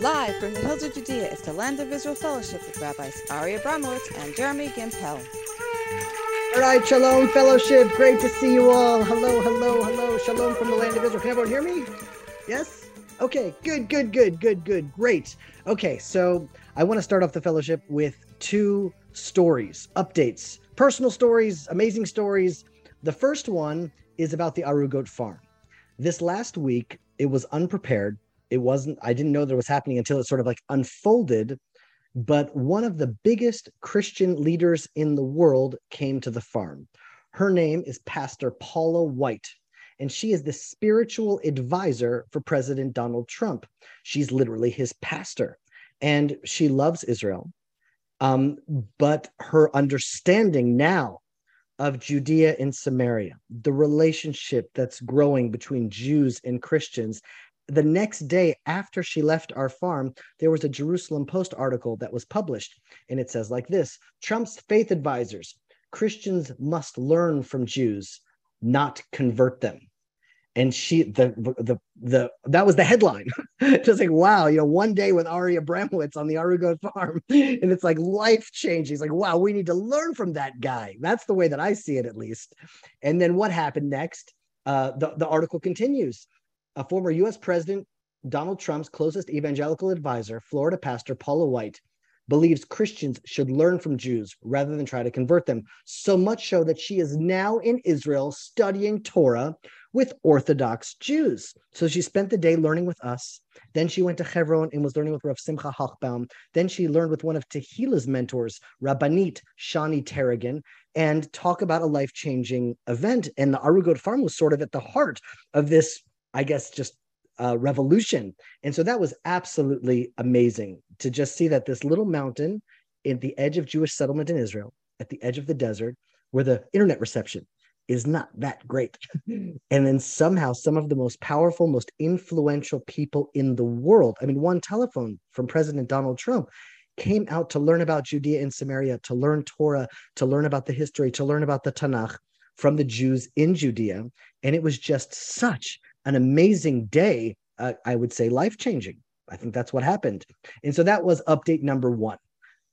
Live from the hills of Judea is the Land of Israel Fellowship with Rabbis Ari Abramowitz and Jeremy Gimpel. All right, Shalom Fellowship. Great to see you all. Hello, hello, hello. Shalom from the land of Israel. Can everyone hear me? Yes? Okay, good, good, good, good, good. Great. Okay, so I want to start off the fellowship with two stories, updates, personal stories, amazing stories. The first one is about the Arugot farm. This last week, it was unprepared. It wasn't, I didn't know that was happening until it sort of like unfolded. But one of the biggest Christian leaders in the world came to the farm. Her name is Pastor Paula White, and she is the spiritual advisor for President Donald Trump. She's literally his pastor, and she loves Israel. Um, but her understanding now of Judea and Samaria, the relationship that's growing between Jews and Christians. The next day after she left our farm, there was a Jerusalem Post article that was published, and it says like this Trump's faith advisors, Christians must learn from Jews, not convert them. And she the the the that was the headline. Just like wow you know one day with ari abramowitz on the arugo farm and it's like life changing it's like wow we need to learn from that guy. That's the way that i see it at least. And then what happened next? Uh, the, the article continues a former us president donald trump's closest evangelical advisor florida pastor paula white believes Christians should learn from Jews rather than try to convert them. So much so that she is now in Israel studying Torah with Orthodox Jews. So she spent the day learning with us. Then she went to Hebron and was learning with Rav Simcha Hochbaum. Then she learned with one of Tehilah's mentors, Rabbanit Shani Taragin, and talk about a life changing event. And the Arugot farm was sort of at the heart of this, I guess, just uh, revolution. And so that was absolutely amazing to just see that this little mountain at the edge of Jewish settlement in Israel, at the edge of the desert, where the internet reception is not that great. and then somehow some of the most powerful, most influential people in the world, I mean, one telephone from President Donald Trump came out to learn about Judea and Samaria, to learn Torah, to learn about the history, to learn about the Tanakh from the Jews in Judea. And it was just such an amazing day. Uh, I would say life changing. I think that's what happened. And so that was update number one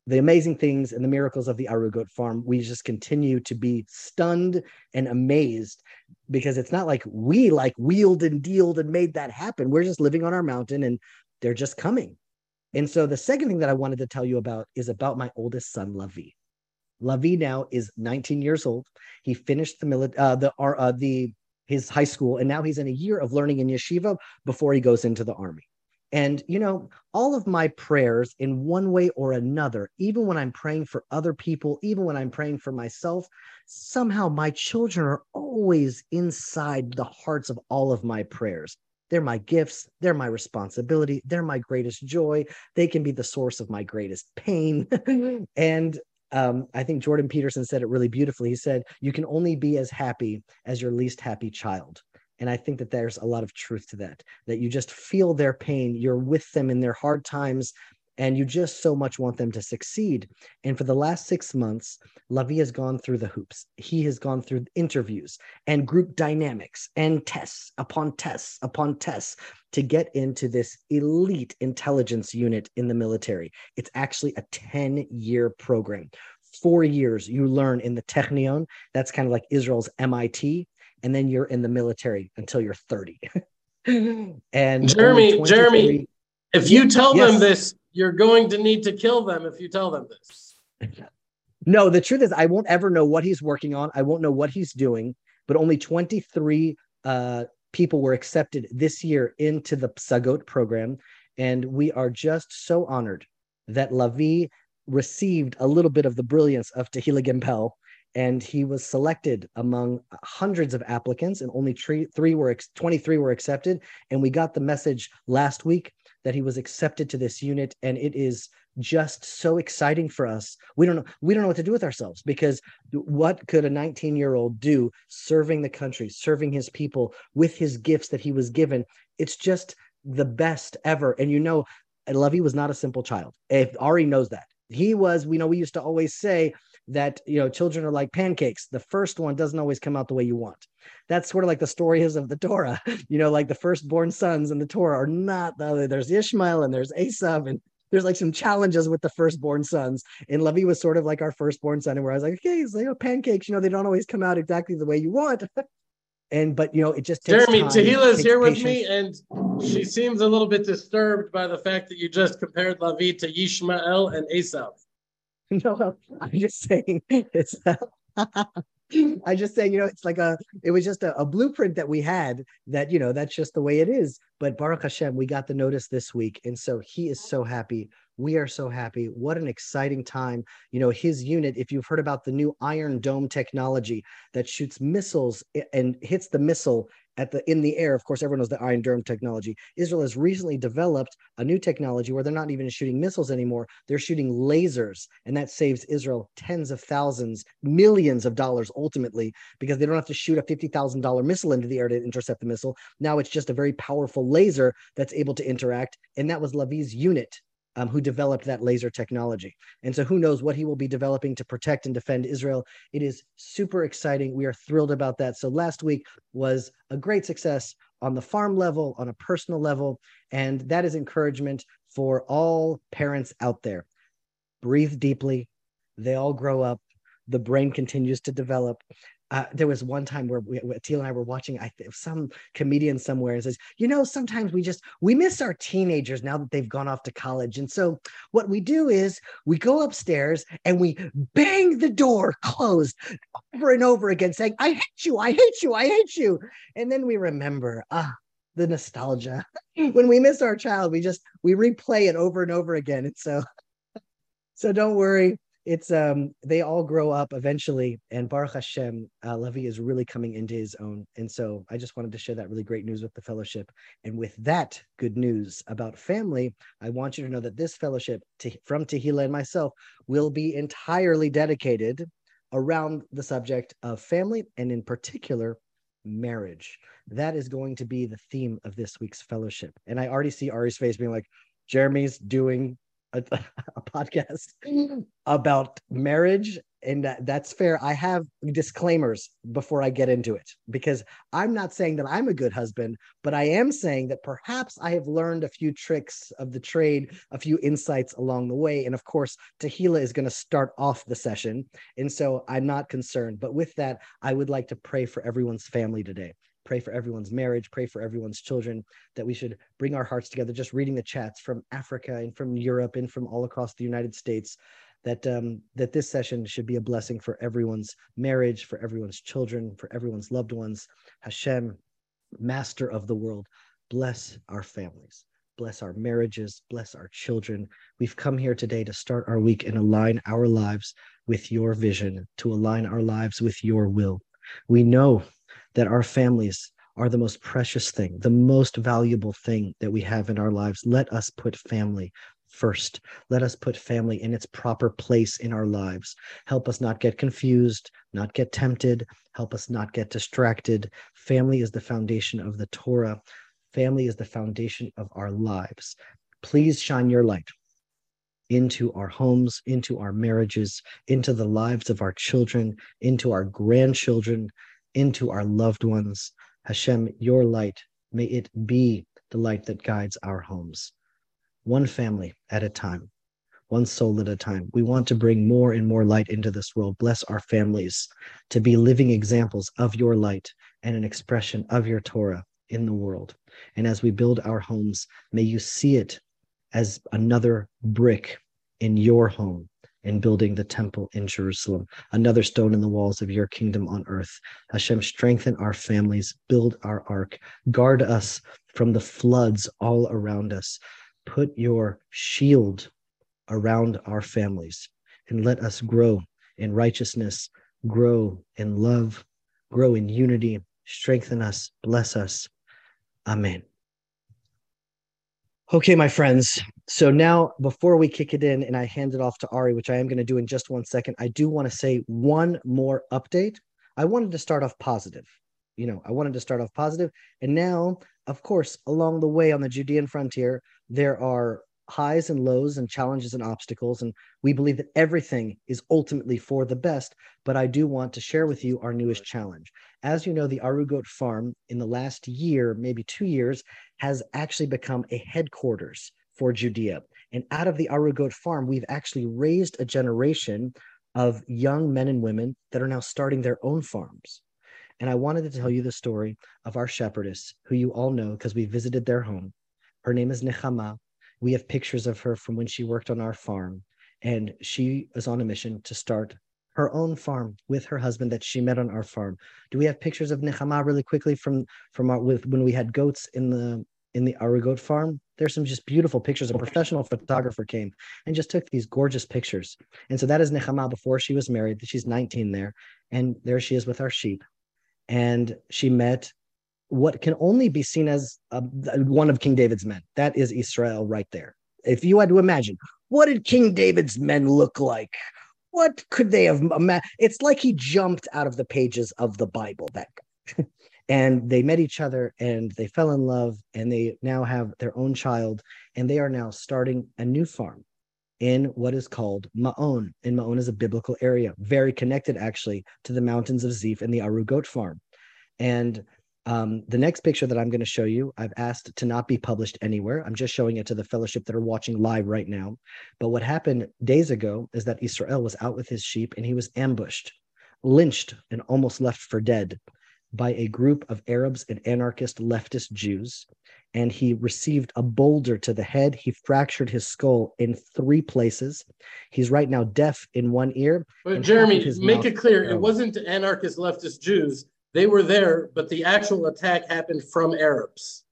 the amazing things and the miracles of the Arugot farm, we just continue to be stunned and amazed because it's not like we like wheeled and dealed and made that happen. We're just living on our mountain and they're just coming. And so the second thing that I wanted to tell you about is about my oldest son, Lavi. Lavi now is 19 years old. He finished the military, uh, the uh, the his high school, and now he's in a year of learning in yeshiva before he goes into the army. And, you know, all of my prayers in one way or another, even when I'm praying for other people, even when I'm praying for myself, somehow my children are always inside the hearts of all of my prayers. They're my gifts. They're my responsibility. They're my greatest joy. They can be the source of my greatest pain. and um, I think Jordan Peterson said it really beautifully. He said, You can only be as happy as your least happy child. And I think that there's a lot of truth to that, that you just feel their pain. You're with them in their hard times, and you just so much want them to succeed. And for the last six months, Lavi has gone through the hoops. He has gone through interviews and group dynamics and tests upon tests upon tests to get into this elite intelligence unit in the military. It's actually a 10 year program. Four years you learn in the Technion. That's kind of like Israel's MIT and then you're in the military until you're 30. and Jeremy, Jeremy, if you tell yes. them this, you're going to need to kill them if you tell them this. No, the truth is, I won't ever know what he's working on. I won't know what he's doing, but only 23 uh, people were accepted this year into the Psagot program. And we are just so honored that Lavi received a little bit of the brilliance of Tehillah Gimpel and he was selected among hundreds of applicants and only three, three were 23 were accepted and we got the message last week that he was accepted to this unit and it is just so exciting for us. We don't know we don't know what to do with ourselves because what could a 19 year old do serving the country serving his people with his gifts that he was given? It's just the best ever. And you know Lavi was not a simple child. If Ari knows that. He was we know we used to always say that you know children are like pancakes. The first one doesn't always come out the way you want. That's sort of like the story is of the torah. You know like the firstborn sons in the torah are not the other. There's ishmael and there's Esav and there's like some challenges with the firstborn sons. And Lavi was sort of like our firstborn son and where i was like okay it's like oh, pancakes you know they don't always come out exactly the way you want. And but you know it just Jeremy Tehila is here with me, and she seems a little bit disturbed by the fact that you just compared Lavi to Yishmael and Esav. No, I'm just saying it's. I just saying, you know, it's like a, it was just a, a, blueprint that we had that, you know, that's just the way it is. But Baruch Hashem, we got the notice this week. And so he is so happy. We are so happy. What an exciting time. You know, his unit, if you've heard about the new Iron Dome technology that shoots missiles and hits the missile at the in the air. Of course, everyone knows the Iron Dome technology. Israel has recently developed a new technology where they're not even shooting missiles anymore. They're shooting lasers, and that saves Israel tens of thousands, millions of dollars ultimately, because they don't have to shoot a fifty thousand dollar missile into the air to intercept the missile. Now it's just a very powerful laser that's able to interact, and that was Lavi's unit um, who developed that laser technology. And so who knows what he will be developing to protect and defend Israel. It is super exciting. We are thrilled about that. So last week was a great success on the farm level, on a personal level. And that is encouragement for all parents out there. Breathe deeply. They all grow up. The brain continues to develop uh, there was one time where we, Teal and I were watching I think some comedian somewhere says, you know, sometimes we just we miss our teenagers now that they've gone off to college, and so what we do is we go upstairs and we bang the door closed over and over again, saying, "I hate you, I hate you, I hate you," and then we remember, ah, the nostalgia. when we miss our child, we just we replay it over and over again, and so. So don't worry, it's um they all grow up eventually and baruch hashem uh, Lavi is really coming into his own. And so i just wanted to share that really great news with the fellowship. And with that good news about family i want you to know that this fellowship to, from tehillah and myself will be entirely dedicated around the subject of family and in particular marriage. That is going to be the theme of this week's fellowship. And i already see ari's face being like jeremy's doing a, a podcast about marriage and that's fair. I have disclaimers before i get into it because i'm not saying that i'm a good husband but i am saying that perhaps i have learned a few tricks of the trade a few insights along the way. And of course Tehila is going to start off the session and so i'm not concerned. But with that i would like to pray for everyone's family today pray for everyone's marriage, pray for everyone's children, that we should bring our hearts together. Just reading the chats from Africa and from Europe and from all across the United States, that um, that this session should be a blessing for everyone's marriage, for everyone's children, for everyone's loved ones. Hashem, Master of the world, bless our families. Bless our marriages, bless our children. We've come here today to start our week and align our lives with your vision, to align our lives with your will. We know that our families are the most precious thing, the most valuable thing that we have in our lives. Let us put family first. Let us put family in its proper place in our lives. Help us not get confused, not get tempted. Help us not get distracted. Family is the foundation of the Torah. Family is the foundation of our lives. Please shine your light into our homes, into our marriages, into the lives of our children, into our grandchildren, into our loved ones. Hashem, your light, may it be the light that guides our homes. One family at a time, one soul at a time. We want to bring more and more light into this world. Bless our families to be living examples of your light and an expression of your Torah in the world. And as we build our homes, may you see it as another brick in your home in building the temple in Jerusalem, another stone in the walls of your kingdom on earth. Hashem, strengthen our families, build our ark, guard us from the floods all around us. Put your shield around our families and let us grow in righteousness, grow in love, grow in unity, strengthen us, bless us. Amen. Okay, my friends. So now, before we kick it in and I hand it off to Ari, which I am going to do in just one second, I do want to say one more update. I wanted to start off positive. You know, I wanted to start off positive. And now, of course, along the way on the Judean frontier, there are highs and lows and challenges and obstacles. And we believe that everything is ultimately for the best. But I do want to share with you our newest challenge. As you know, the Arugot Farm in the last year, maybe two years, has actually become a headquarters for Judea. And out of the Arugot Farm, we've actually raised a generation of young men and women that are now starting their own farms. And I wanted to tell you the story of our shepherdess, who you all know because we visited their home. Her name is Nechama. We have pictures of her from when she worked on our farm. And she is on a mission to start her own farm with her husband that she met on our farm. Do we have pictures of Nechama really quickly from from our with when we had goats in the in the Arugot farm? There's some just beautiful pictures. A professional photographer came and just took these gorgeous pictures. And so that is Nechama before she was married. She's 19 there, and there she is with our sheep. And she met what can only be seen as a, one of King David's men. That is Israel right there. If you had to imagine, what did King David's men look like? What could they have? It's like he jumped out of the pages of the Bible, that and they met each other and they fell in love and they now have their own child and they are now starting a new farm in what is called Ma'on. And Ma'on is a biblical area, very connected actually to the mountains of Ziph and the Arugot farm. And um, the next picture that I'm going to show you, I've asked to not be published anywhere. I'm just showing it to the fellowship that are watching live right now. But what happened days ago is that Israel was out with his sheep and he was ambushed, lynched, and almost left for dead by a group of Arabs and anarchist leftist Jews. And he received a boulder to the head. He fractured his skull in three places. He's right now deaf in one ear. But Jeremy, make it clear, it wasn't anarchist leftist Jews they were there, but the actual attack happened from Arabs.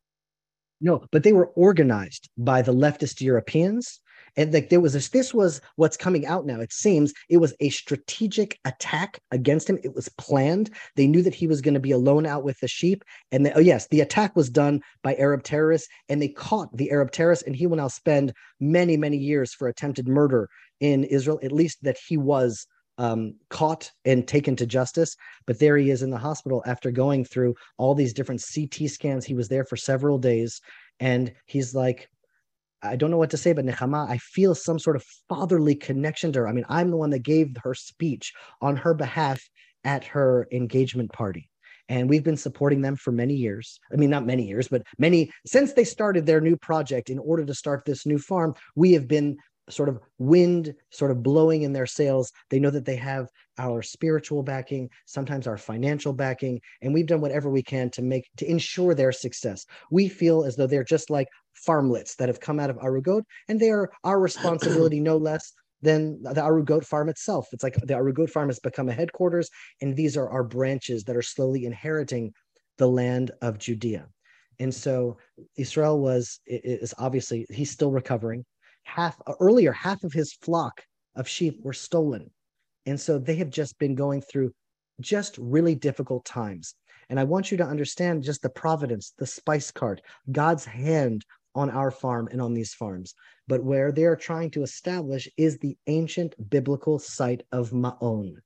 No, but they were organized by the leftist Europeans. And like there was this, this was what's coming out now. It seems it was a strategic attack against him. It was planned. They knew that he was going to be alone out with the sheep. And they, oh yes, the attack was done by Arab terrorists, and they caught the Arab terrorists. And he will now spend many, many years for attempted murder in Israel. At least that he was um, caught and taken to justice. But there he is in the hospital after going through all these different CT scans. He was there for several days. And he's like, I don't know what to say, but Nechama, I feel some sort of fatherly connection to her. I mean, I'm the one that gave her speech on her behalf at her engagement party. And we've been supporting them for many years. I mean, not many years, but many since they started their new project in order to start this new farm. We have been sort of wind sort of blowing in their sails. They know that they have our spiritual backing, sometimes our financial backing, and we've done whatever we can to make to ensure their success. We feel as though they're just like farmlets that have come out of Arugot, and they are our responsibility no less than the Arugot farm itself. It's like the Arugot farm has become a headquarters, and these are our branches that are slowly inheriting the land of Judea. And so Israel was is obviously he's still recovering half uh, earlier half of his flock of sheep were stolen. And so they have just been going through just really difficult times. And i want you to understand just the providence the spice cart god's hand on our farm and on these farms. But where they are trying to establish is the ancient biblical site of maon.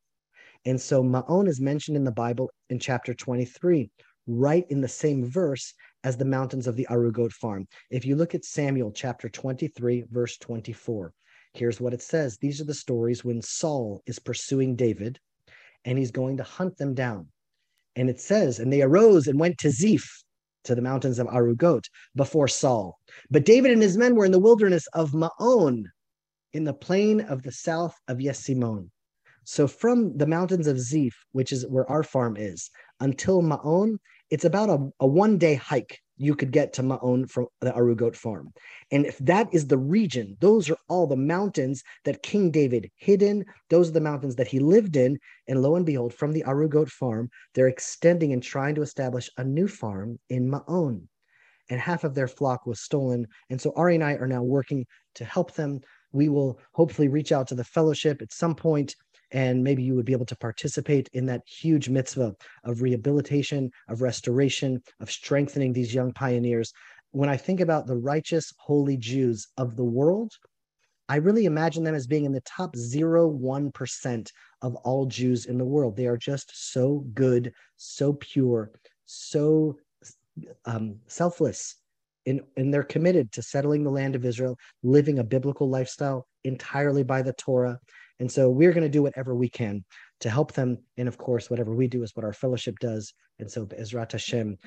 And so maon is mentioned in the bible in chapter 23 right in the same verse as the mountains of the Arugot farm. If you look at Samuel chapter 23, verse 24, here's what it says These are the stories when Saul is pursuing David and he's going to hunt them down. And it says, And they arose and went to Ziph, to the mountains of Arugot, before Saul. But David and his men were in the wilderness of Maon, in the plain of the south of Yesimon. So from the mountains of Ziph, which is where our farm is, until Maon, it's about a, a one day hike you could get to Maon from the Arugot farm. And if that is the region, those are all the mountains that King David hid in. Those are the mountains that he lived in. And lo and behold, from the Arugot farm, they're extending and trying to establish a new farm in Maon. And half of their flock was stolen. And so Ari and I are now working to help them. We will hopefully reach out to the fellowship at some point and maybe you would be able to participate in that huge mitzvah of rehabilitation, of restoration, of strengthening these young pioneers. When I think about the righteous, holy Jews of the world, I really imagine them as being in the top 0.1% of all Jews in the world. They are just so good, so pure, so um, selfless, and, and they're committed to settling the land of Israel, living a biblical lifestyle entirely by the Torah. And so we're going to do whatever we can to help them. And of course, whatever we do is what our fellowship does. And so Ezrat Hashem,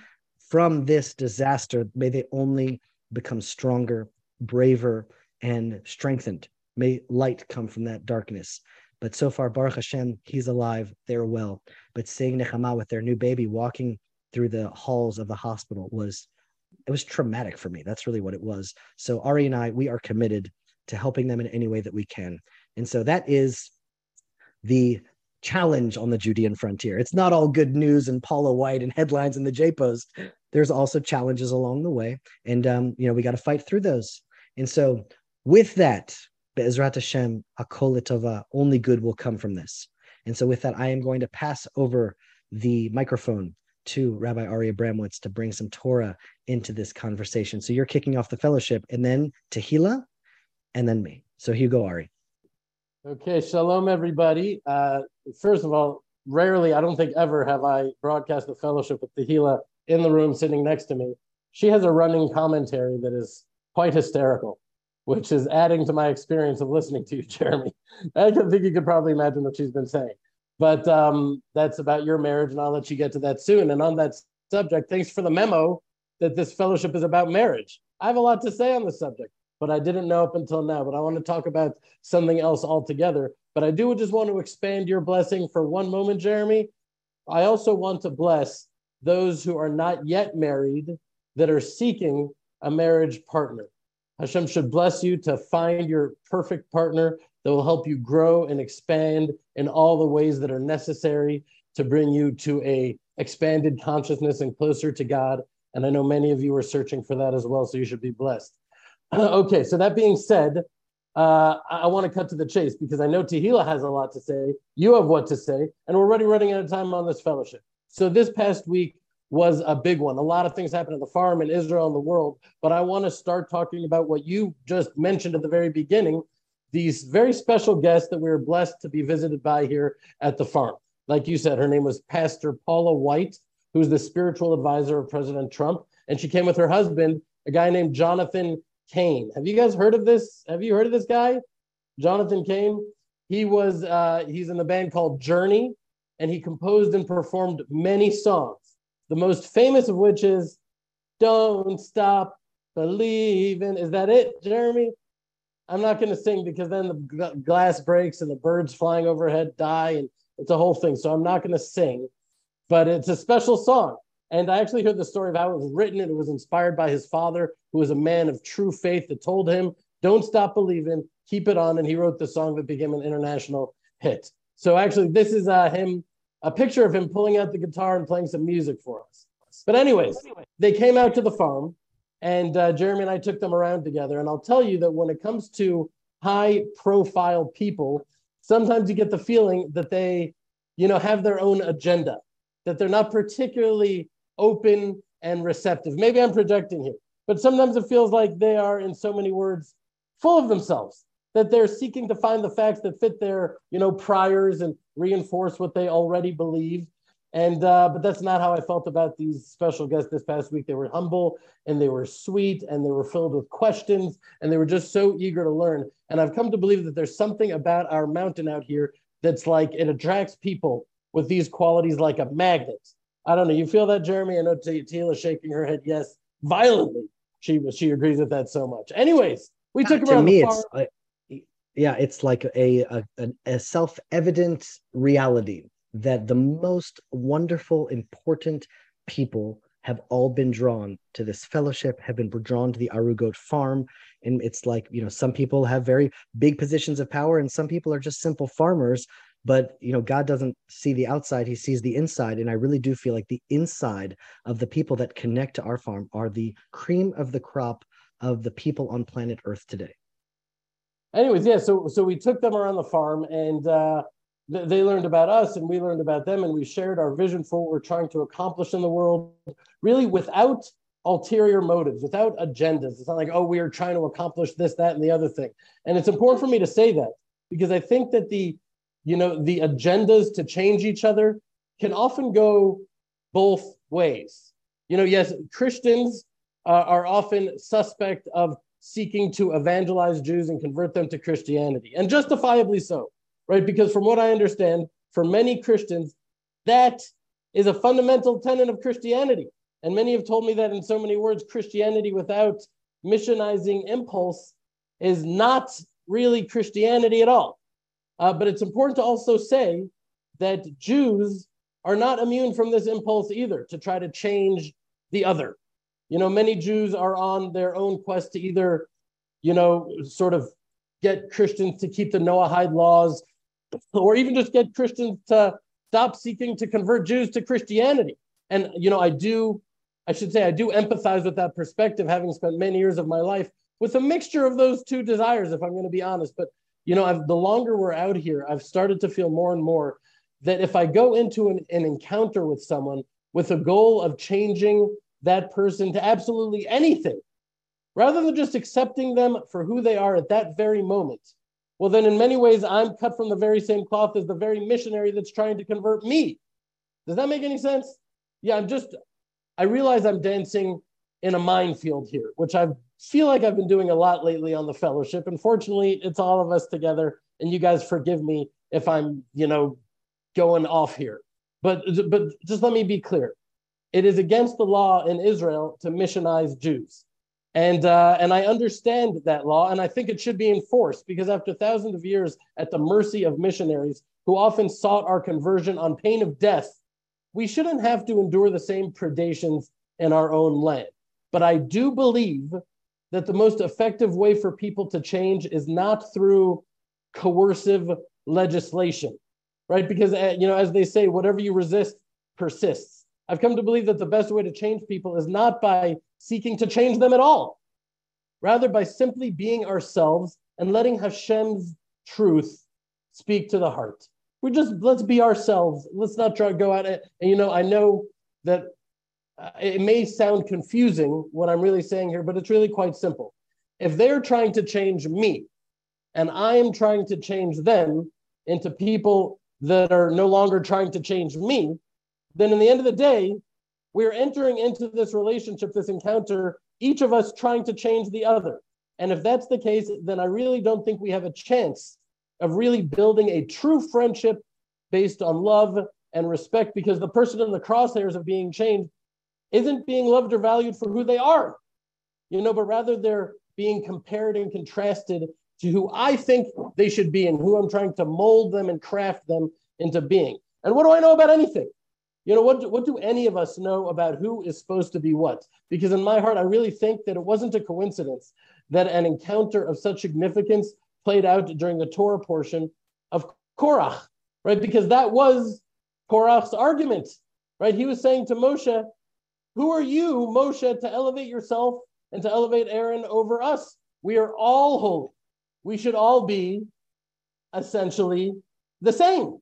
from this disaster, may they only become stronger, braver, and strengthened. May light come from that darkness. But so far, Baruch Hashem, he's alive, they're well. But seeing Nechama with their new baby walking through the halls of the hospital was it was traumatic for me. That's really what it was. So Ari and I, we are committed to helping them in any way that we can. And so that is the challenge on the Judean frontier. It's not all good news and Paula White and headlines in the J Post. There's also challenges along the way. And, um, you know, we got to fight through those. And so with that, Be'ezrat Hashem, Akolitova, only good will come from this. And so with that, I am going to pass over the microphone to Rabbi Ari Abramowitz to bring some Torah into this conversation. So you're kicking off the fellowship, and then Tehila, and then me. So Hugo Ari. Okay, shalom, everybody. Uh, first of all, rarely, I don't think ever, have I broadcast the fellowship with Tehila in the room sitting next to me. She has a running commentary that is quite hysterical, which is adding to my experience of listening to you, Jeremy. I think you could probably imagine what she's been saying. But um, that's about your marriage, and I'll let you get to that soon. And on that subject, thanks for the memo that this fellowship is about marriage. I have a lot to say on the subject, but I didn't know up until now. But I want to talk about something else altogether. But I do just want to expand your blessing for one moment, Jeremy. I also want to bless those who are not yet married that are seeking a marriage partner. Hashem should bless you to find your perfect partner that will help you grow and expand in all the ways that are necessary to bring you to a expanded consciousness and closer to God. And I know many of you are searching for that as well, so you should be blessed. okay, so that being said, uh, I, I want to cut to the chase because I know Tehila has a lot to say. You have what to say, and we're already running out of time on this fellowship. So this past week was a big one. A lot of things happened at the farm in Israel and the world, but I want to start talking about what you just mentioned at the very beginning, these very special guests that we were blessed to be visited by here at the farm. Like you said, her name was Pastor Paula White, who's the spiritual advisor of President Trump. And she came with her husband, a guy named Jonathan Cain. Have you guys heard of this? Have you heard of this guy? Jonathan Cain? He was, uh, he's in the band called Journey, and he composed and performed many songs. The most famous of which is Don't Stop Believing. Is that it, Jeremy? I'm not going to sing because then the glass breaks and the birds flying overhead die and it's a whole thing. So I'm not going to sing, but it's a special song. And I actually heard the story of how it was written and it was inspired by his father, who was a man of true faith that told him, don't stop believing, keep it on. And he wrote the song that became an international hit. So actually, this is uh, him, a picture of him pulling out the guitar and playing some music for us. But anyways, they came out to the farm and uh, Jeremy and I took them around together. And I'll tell you that when it comes to high profile people, sometimes you get the feeling that they, you know, have their own agenda, that they're not particularly open and receptive. Maybe I'm projecting here, but sometimes it feels like they are, in so many words, full of themselves, that they're seeking to find the facts that fit their, you know, priors and reinforce what they already believe. And uh, but that's not how I felt about these special guests this past week. They were humble and they were sweet and they were filled with questions and they were just so eager to learn. And I've come to believe that there's something about our mountain out here that's like it attracts people with these qualities like a magnet. I don't know. You feel that, Jeremy? I know Tila shaking her head yes violently. She she agrees with that so much. Anyways, we took to me it's uh, yeah, it's like a a, a self evident reality that the most wonderful, important people have all been drawn to this fellowship, have been drawn to the Arugot farm. And it's like, you know, some people have very big positions of power and some people are just simple farmers. But, you know, God doesn't see the outside, he sees the inside. And I really do feel like the inside of the people that connect to our farm are the cream of the crop of the people on planet Earth today. Anyways, yeah, so so we took them around the farm and uh they learned about us and we learned about them and we shared our vision for what we're trying to accomplish in the world really without ulterior motives without agendas it's not like oh we are trying to accomplish this that and the other thing and it's important for me to say that because i think that the you know the agendas to change each other can often go both ways you know yes christians uh, are often suspect of seeking to evangelize Jews and convert them to Christianity, and justifiably so, right? Because from what I understand, for many Christians, that is a fundamental tenet of Christianity. And many have told me that in so many words, Christianity without missionizing impulse is not really Christianity at all. Uh, but it's important to also say that Jews are not immune from this impulse either to try to change the other. You know, many Jews are on their own quest to either, you know, sort of get Christians to keep the Noahide laws, or even just get Christians to stop seeking to convert Jews to Christianity. And, you know, I do, I should say, I do empathize with that perspective, having spent many years of my life with a mixture of those two desires, if I'm going to be honest. But, you know, I've, the longer we're out here, I've started to feel more and more that if I go into an, an encounter with someone with a goal of changing that person to absolutely anything, rather than just accepting them for who they are at that very moment, well, then in many ways, I'm cut from the very same cloth as the very missionary that's trying to convert me. Does that make any sense? Yeah, I'm just, I realize I'm dancing in a minefield here, which I feel like I've been doing a lot lately on the fellowship. Unfortunately, it's all of us together, and you guys forgive me if I'm, you know, going off here. But but just let me be clear. It is against the law in Israel to missionize Jews. And, uh, and I understand that law, and I think it should be enforced because after thousands of years at the mercy of missionaries who often sought our conversion on pain of death, we shouldn't have to endure the same predations in our own land. But I do believe that the most effective way for people to change is not through coercive legislation, right? Because, uh, you know, as they say, whatever you resist persists. I've come to believe that the best way to change people is not by seeking to change them at all, rather by simply being ourselves and letting Hashem's truth speak to the heart. We just let's be ourselves. Let's not try to go at it. And you know, I know that uh, it may sound confusing what I'm really saying here, but it's really quite simple. If they're trying to change me, and I am trying to change them into people that are no longer trying to change me, then in the end of the day, we're entering into this relationship, this encounter, each of us trying to change the other. And if that's the case, then I really don't think we have a chance of really building a true friendship based on love and respect because the person in the crosshairs of being changed isn't being loved or valued for who they are, you know, but rather they're being compared and contrasted to who I think they should be and who I'm trying to mold them and craft them into being. And what do I know about anything? You know, what, what do any of us know about who is supposed to be what? Because in my heart, I really think that it wasn't a coincidence that an encounter of such significance played out during the Torah portion of Korach, right? Because that was Korach's argument, right? He was saying to Moshe, Who are you, Moshe, to elevate yourself and to elevate Aaron over us? We are all holy. We should all be essentially the same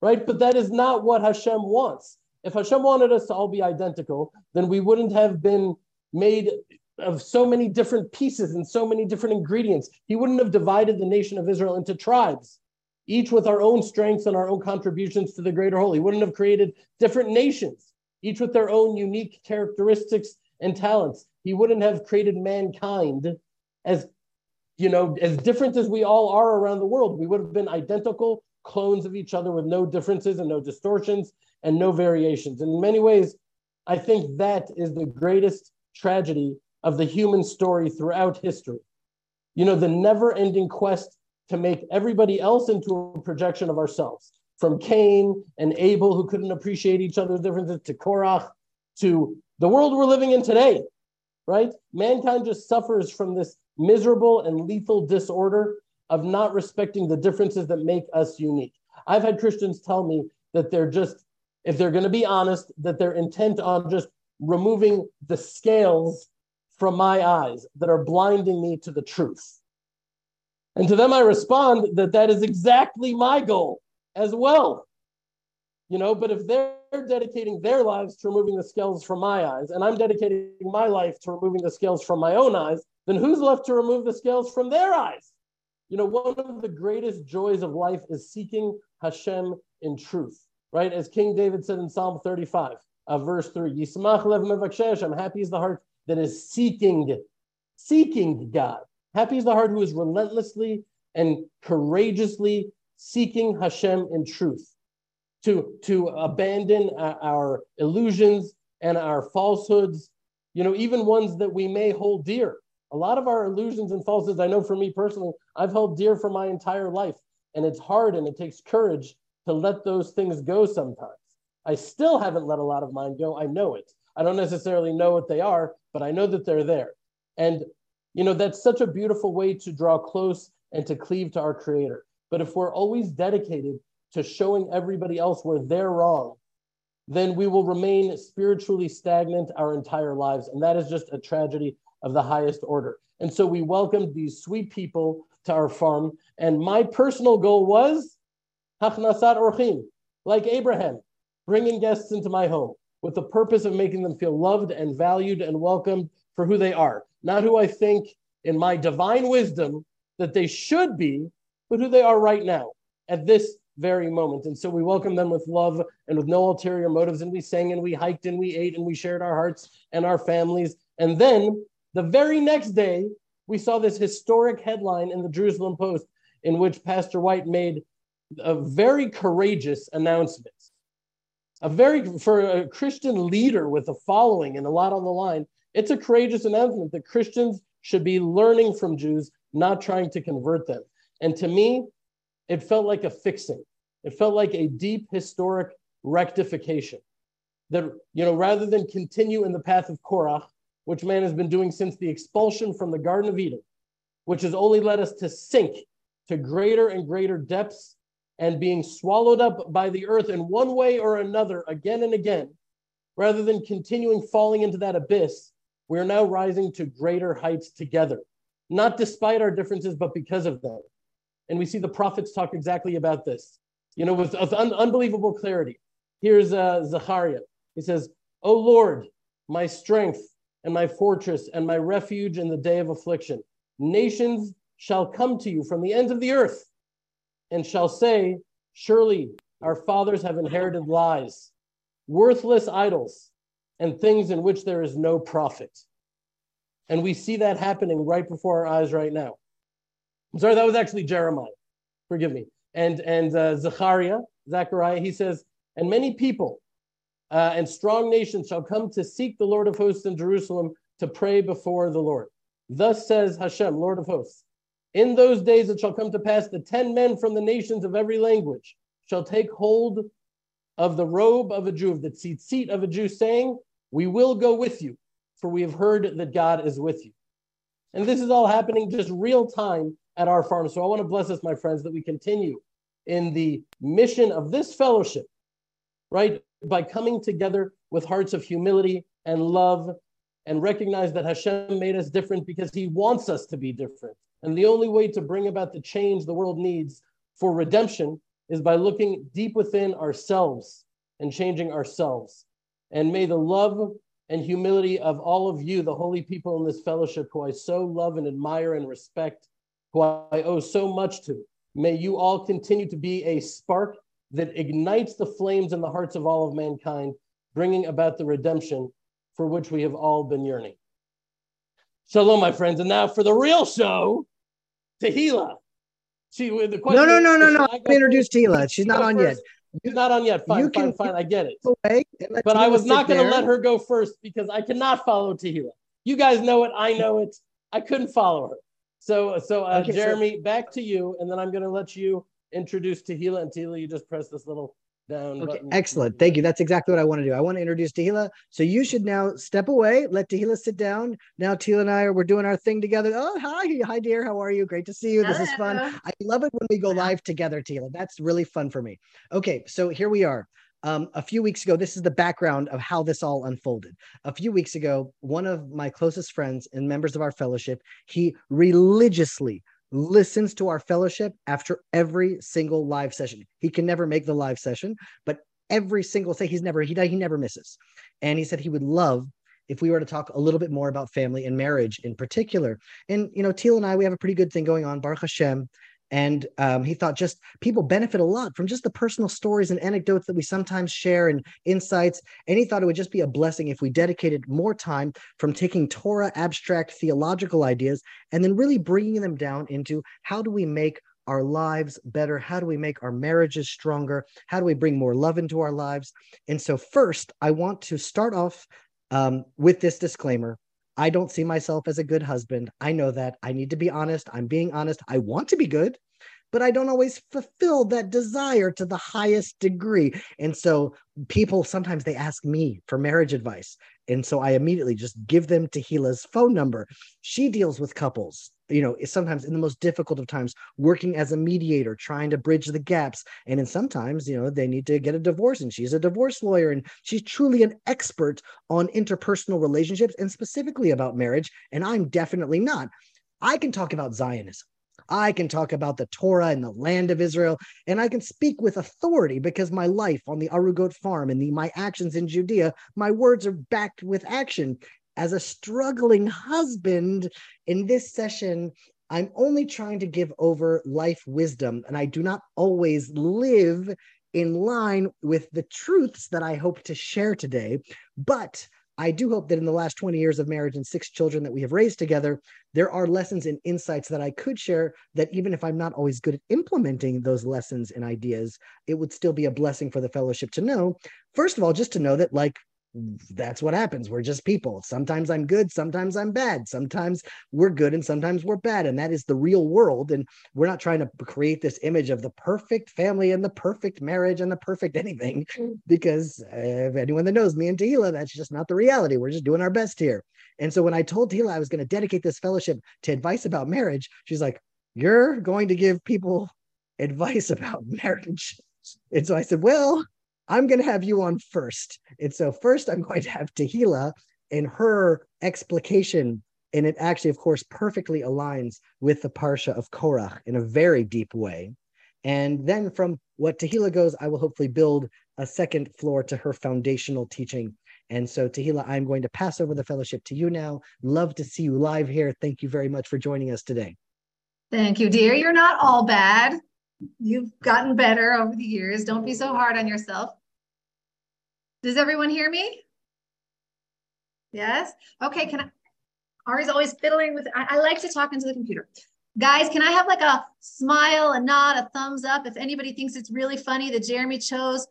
right? But that is not what Hashem wants. If Hashem wanted us to all be identical, then we wouldn't have been made of so many different pieces and so many different ingredients. He wouldn't have divided the nation of Israel into tribes, each with our own strengths and our own contributions to the greater whole. He wouldn't have created different nations, each with their own unique characteristics and talents. He wouldn't have created mankind as you know, as different as we all are around the world. We would have been identical clones of each other with no differences and no distortions and no variations. And in many ways, I think that is the greatest tragedy of the human story throughout history. You know, the never ending quest to make everybody else into a projection of ourselves, from Cain and Abel, who couldn't appreciate each other's differences, to Korach, to the world we're living in today, right? Mankind just suffers from this miserable and lethal disorder of not respecting the differences that make us unique. I've had Christians tell me that they're just, if they're going to be honest, that they're intent on just removing the scales from my eyes that are blinding me to the truth. And to them, I respond that that is exactly my goal as well. You know, but if they're dedicating their lives to removing the scales from my eyes, and I'm dedicating my life to removing the scales from my own eyes, then who's left to remove the scales from their eyes? You know, one of the greatest joys of life is seeking Hashem in truth, right? As King David said in Psalm 35, uh, verse 3, Yismach lev happy is the heart that is seeking, seeking God. Happy is the heart who is relentlessly and courageously seeking Hashem in truth, to, to abandon our illusions and our falsehoods, you know, even ones that we may hold dear. A lot of our illusions and falsehoods, I know for me personally, I've held dear for my entire life. And it's hard and it takes courage to let those things go sometimes. I still haven't let a lot of mine go. I know it. I don't necessarily know what they are, but I know that they're there. And, you know, that's such a beautiful way to draw close and to cleave to our Creator. But if we're always dedicated to showing everybody else where they're wrong, then we will remain spiritually stagnant our entire lives. And that is just a tragedy of the highest order. And so we welcomed these sweet people to our farm. And my personal goal was hachnasat orchim, like Abraham, bringing guests into my home with the purpose of making them feel loved and valued and welcomed for who they are, not who I think in my divine wisdom that they should be, but who they are right now at this very moment. And so we welcome them with love and with no ulterior motives. And we sang and we hiked and we ate and we shared our hearts and our families. And then the very next day, we saw this historic headline in the Jerusalem Post in which Pastor White made a very courageous announcement. A very, for a Christian leader with a following and a lot on the line, it's a courageous announcement that Christians should be learning from Jews, not trying to convert them. And to me, it felt like a fixing. It felt like a deep historic rectification. That, you know, rather than continue in the path of Korach, which man has been doing since the expulsion from the Garden of Eden, which has only led us to sink to greater and greater depths and being swallowed up by the earth in one way or another again and again, rather than continuing falling into that abyss, we are now rising to greater heights together, not despite our differences, but because of them. And we see the prophets talk exactly about this, you know, with, with un- unbelievable clarity. Here's uh, Zechariah. He says, O Lord, my strength and my fortress and my refuge in the day of affliction. Nations shall come to you from the ends of the earth and shall say, Surely our fathers have inherited lies, worthless idols, and things in which there is no profit. And we see that happening right before our eyes right now. I'm sorry, that was actually Jeremiah. Forgive me. And and uh, Zechariah, Zechariah, he says, and many people uh, and strong nations shall come to seek the Lord of hosts in Jerusalem to pray before the Lord. Thus says Hashem, Lord of hosts. In those days it shall come to pass that ten men from the nations of every language shall take hold of the robe of a Jew, of the tzitzit of a Jew, saying, We will go with you, for we have heard that God is with you. And this is all happening just real time at our farm. So I want to bless us, my friends, that we continue in the mission of this fellowship, right? By coming together with hearts of humility and love and recognize that Hashem made us different because he wants us to be different. And the only way to bring about the change the world needs for redemption is by looking deep within ourselves and changing ourselves. And may the love and humility of all of you, the holy people in this fellowship, who I so love and admire and respect, who I owe so much to, may you all continue to be a spark that ignites the flames in the hearts of all of mankind, bringing about the redemption for which we have all been yearning. Shalom, my friends. And now for the real show, Tehila. She, the question no, no, no, no, no. I am introduce Tehila. She's not on first. yet. She's not on yet. Fine, you fine, fine. I get it. But I was not going to let her go first because I cannot follow Tehila. You guys know it. I know it. I couldn't follow her. So, so uh, okay, Jeremy, so, back to you, and then I'm going to let you introduce Tehila. And Tehila, you just press this little down. Okay, button. excellent. Thank you. That's exactly what I want to do. I want to introduce Tehila. So you should now step away, let Tehila sit down. Now Tehila and I are we're doing our thing together. Oh, hi, hi, dear. How are you? Great to see you. This is fun. I love it when we go live together, Tehila. That's really fun for me. Okay, so here we are. Um, a few weeks ago, this is the background of how this all unfolded. A few weeks ago, one of my closest friends and members of our fellowship, he religiously listens to our fellowship after every single live session. He can never make the live session, but every single thing he's never he he never misses. And he said he would love if we were to talk a little bit more about family and marriage in particular. And you know, Teal and I we have a pretty good thing going on, Baruch Hashem. And um, he thought just people benefit a lot from just the personal stories and anecdotes that we sometimes share and insights. And he thought it would just be a blessing if we dedicated more time from taking Torah abstract theological ideas and then really bringing them down into how do we make our lives better? How do we make our marriages stronger? How do we bring more love into our lives? And so, first, I want to start off um, with this disclaimer. I don't see myself as a good husband. I know that. I need to be honest. I'm being honest. I want to be good, but I don't always fulfill that desire to the highest degree. And so people sometimes they ask me for marriage advice. And so I immediately just give them Tehila's phone number. She deals with couples, you know, sometimes in the most difficult of times, working as a mediator, trying to bridge the gaps. And then sometimes, you know, they need to get a divorce, and she's a divorce lawyer, and she's truly an expert on interpersonal relationships and specifically about marriage. And I'm definitely not. I can talk about Zionism. I can talk about the Torah and the land of Israel, and I can speak with authority because my life on the Arugot farm and the, my actions in Judea, my words are backed with action. As a struggling husband in this session, I'm only trying to give over life wisdom, and I do not always live in line with the truths that I hope to share today. But I do hope that in the last 20 years of marriage and six children that we have raised together, there are lessons and insights that I could share that even if I'm not always good at implementing those lessons and ideas, it would still be a blessing for the fellowship to know. First of all, just to know that, like, that's what happens. We're just people. Sometimes I'm good, sometimes I'm bad. Sometimes we're good and sometimes we're bad. And that is the real world. And we're not trying to create this image of the perfect family and the perfect marriage and the perfect anything, because uh, if anyone that knows me and Tehila, that's just not the reality. We're just doing our best here. And so when I told Tehila I was going to dedicate this fellowship to advice about marriage, she's like, You're going to give people advice about marriage. And so I said, Well, I'm going to have you on first. And so, first, I'm going to have Tehila and her explication. And it actually, of course, perfectly aligns with the Parsha of Korach in a very deep way. And then from what Tehila goes, I will hopefully build a second floor to her foundational teaching. And so, Tehila, I'm going to pass over the fellowship to you now. Love to see you live here. Thank you very much for joining us today. Thank you, dear. You're not all bad. You've gotten better over the years. Don't be so hard on yourself. Does everyone hear me? Yes? Okay, can I? Ari's always fiddling with, I, I like to talk into the computer. Guys, can I have like a smile, a nod, a thumbs up if anybody thinks it's really funny that Jeremy chose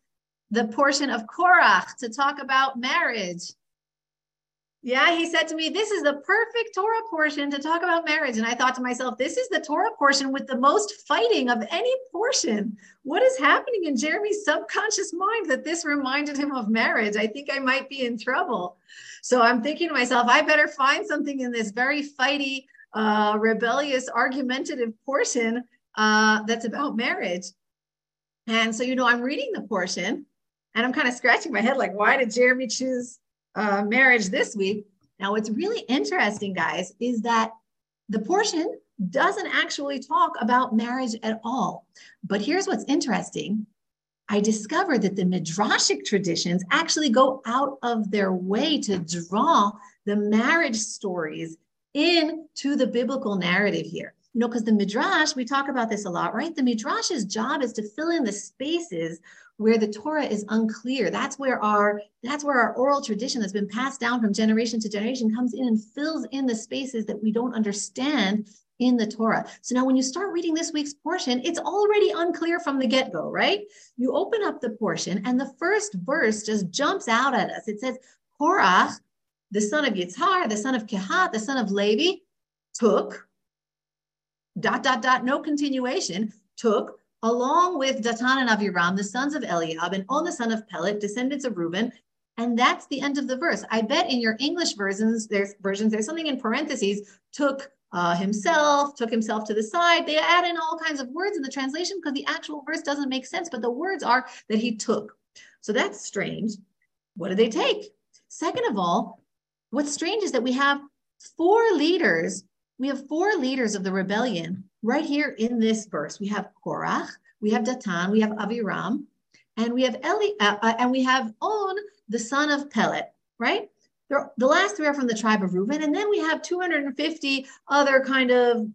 the portion of Korach to talk about marriage? Yeah, he said to me, This is the perfect Torah portion to talk about marriage. And I thought to myself, This is the Torah portion with the most fighting of any portion. What is happening in Jeremy's subconscious mind that this reminded him of marriage? I think I might be in trouble. So I'm thinking to myself, I better find something in this very fighty, uh, rebellious, argumentative portion uh, that's about marriage. And so, you know, I'm reading the portion and I'm kind of scratching my head like, why did Jeremy choose uh, marriage this week. Now, what's really interesting, guys, is that the portion doesn't actually talk about marriage at all. But here's what's interesting. I discovered that the midrashic traditions actually go out of their way to draw the marriage stories into the biblical narrative here. You know, because the midrash, we talk about this a lot, right? The midrash's job is to fill in the spaces where the Torah is unclear. That's where our that's where our oral tradition that's been passed down from generation to generation comes in and fills in the spaces that we don't understand in the Torah. So now when you start reading this week's portion, it's already unclear from the get-go, right? You open up the portion and the first verse just jumps out at us. It says, Korach, the son of Yitzhar, the son of Kehat, the son of Levi, took, dot, dot, dot, no continuation, took along with Datan and Aviram, the sons of Eliab, and On the son of Pelet, descendants of Reuben. And that's the end of the verse. I bet in your English versions, there's versions, there's something in parentheses, took uh, himself, took himself to the side. They add in all kinds of words in the translation because the actual verse doesn't make sense, but the words are that he took. So that's strange. What did they take? Second of all, what's strange is that we have four leaders. We have four leaders of the rebellion right here in this verse, we have Korach, we have Datan, we have Aviram, and we have Eli, uh, uh, and we have On, the son of Pelet, right? They're, the last three are from the tribe of Reuben, and then we have 250 other kind of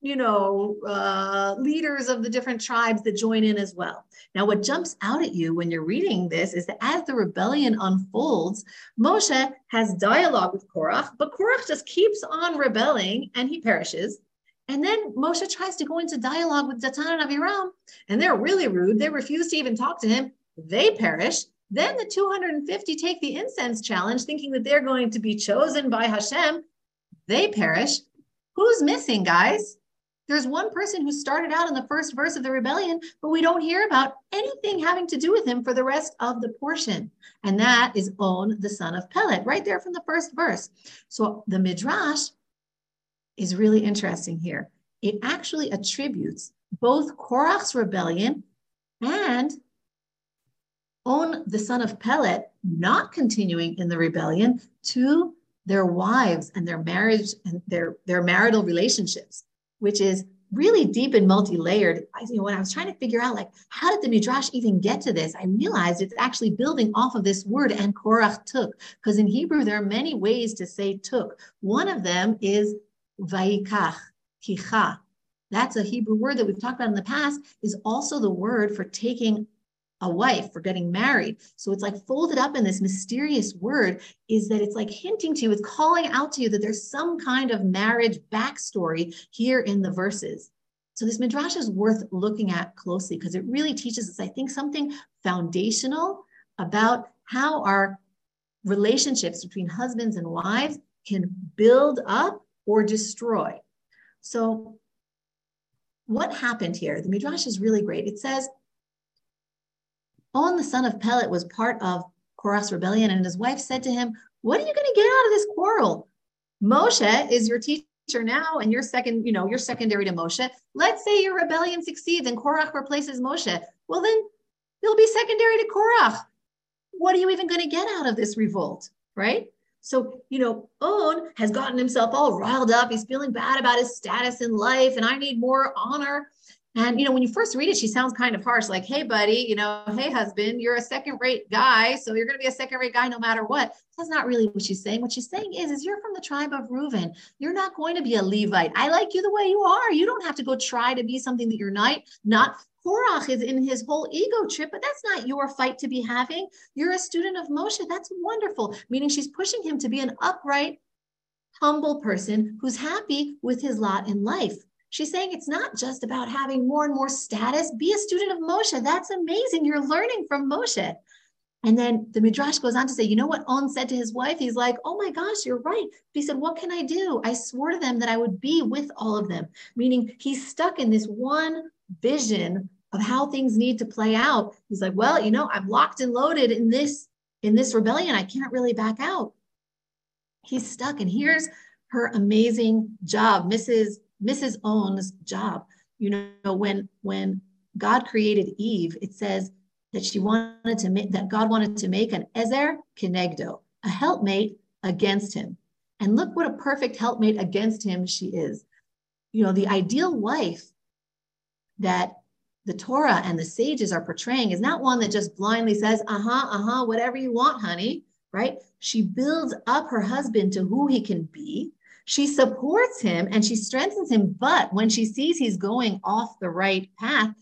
you know, uh, leaders of the different tribes that join in as well. Now, what jumps out at you when you're reading this is that as the rebellion unfolds, Moshe has dialogue with Korach, but Korach just keeps on rebelling and he perishes. And then Moshe tries to go into dialogue with Datan and Aviram, and they're really rude. They refuse to even talk to him. They perish. Then the 250 take the incense challenge, thinking that they're going to be chosen by Hashem. They perish. Who's missing, guys? There's one person who started out in the first verse of the rebellion, but we don't hear about anything having to do with him for the rest of the portion. And that is On, the son of Pelet, right there from the first verse. So the Midrash is really interesting here. It actually attributes both Korach's rebellion and On, the son of Pelet, not continuing in the rebellion to their wives and their marriage and their, their marital relationships which is really deep and multi-layered. I, you know, when I was trying to figure out like how did the midrash even get to this, I realized it's actually building off of this word and korach took, because in Hebrew there are many ways to say took. One of them is vaikach, kicha. That's a Hebrew word that we've talked about in the past, is also the word for taking a wife for getting married. So it's like folded up in this mysterious word is that it's like hinting to you, it's calling out to you that there's some kind of marriage backstory here in the verses. So this midrash is worth looking at closely because it really teaches us, I think, something foundational about how our relationships between husbands and wives can build up or destroy. So what happened here? The midrash is really great. It says On, the son of Pelet, was part of Korach's rebellion, and his wife said to him, What are you going to get out of this quarrel? Moshe is your teacher now, and you're second, you know, you're secondary to Moshe. Let's say your rebellion succeeds and Korach replaces Moshe. Well, then you'll be secondary to Korach. What are you even going to get out of this revolt? Right? So, you know, On has gotten himself all riled up. He's feeling bad about his status in life, and I need more honor. And, you know, when you first read it, she sounds kind of harsh, like, hey, buddy, you know, hey, husband, you're a second rate guy. So you're going to be a second rate guy no matter what. That's not really what she's saying. What she's saying is, is you're from the tribe of Reuben. You're not going to be a Levite. I like you the way you are. You don't have to go try to be something that you're not. Not Korach is in his whole ego trip, but that's not your fight to be having. You're a student of Moshe. That's wonderful. Meaning she's pushing him to be an upright, humble person who's happy with his lot in life. She's saying it's not just about having more and more status. Be a student of Moshe. That's amazing. You're learning from Moshe. And then the Midrash goes on to say, you know what On said to his wife? He's like, oh my gosh, you're right. He said, what can I do? I swore to them that I would be with all of them, meaning he's stuck in this one vision of how things need to play out. He's like, well, you know, I'm locked and loaded in this in this rebellion. I can't really back out. He's stuck. And here's her amazing job, Mrs. Mrs. On's job. You know, when when God created Eve, it says that she wanted to make that God wanted to make an Ezer Kenegdo, a helpmate against him. And look what a perfect helpmate against him she is. You know, the ideal wife that the Torah and the sages are portraying is not one that just blindly says, uh huh, uh huh, whatever you want, honey, right? She builds up her husband to who he can be. She supports him and she strengthens him. But when she sees he's going off the right path,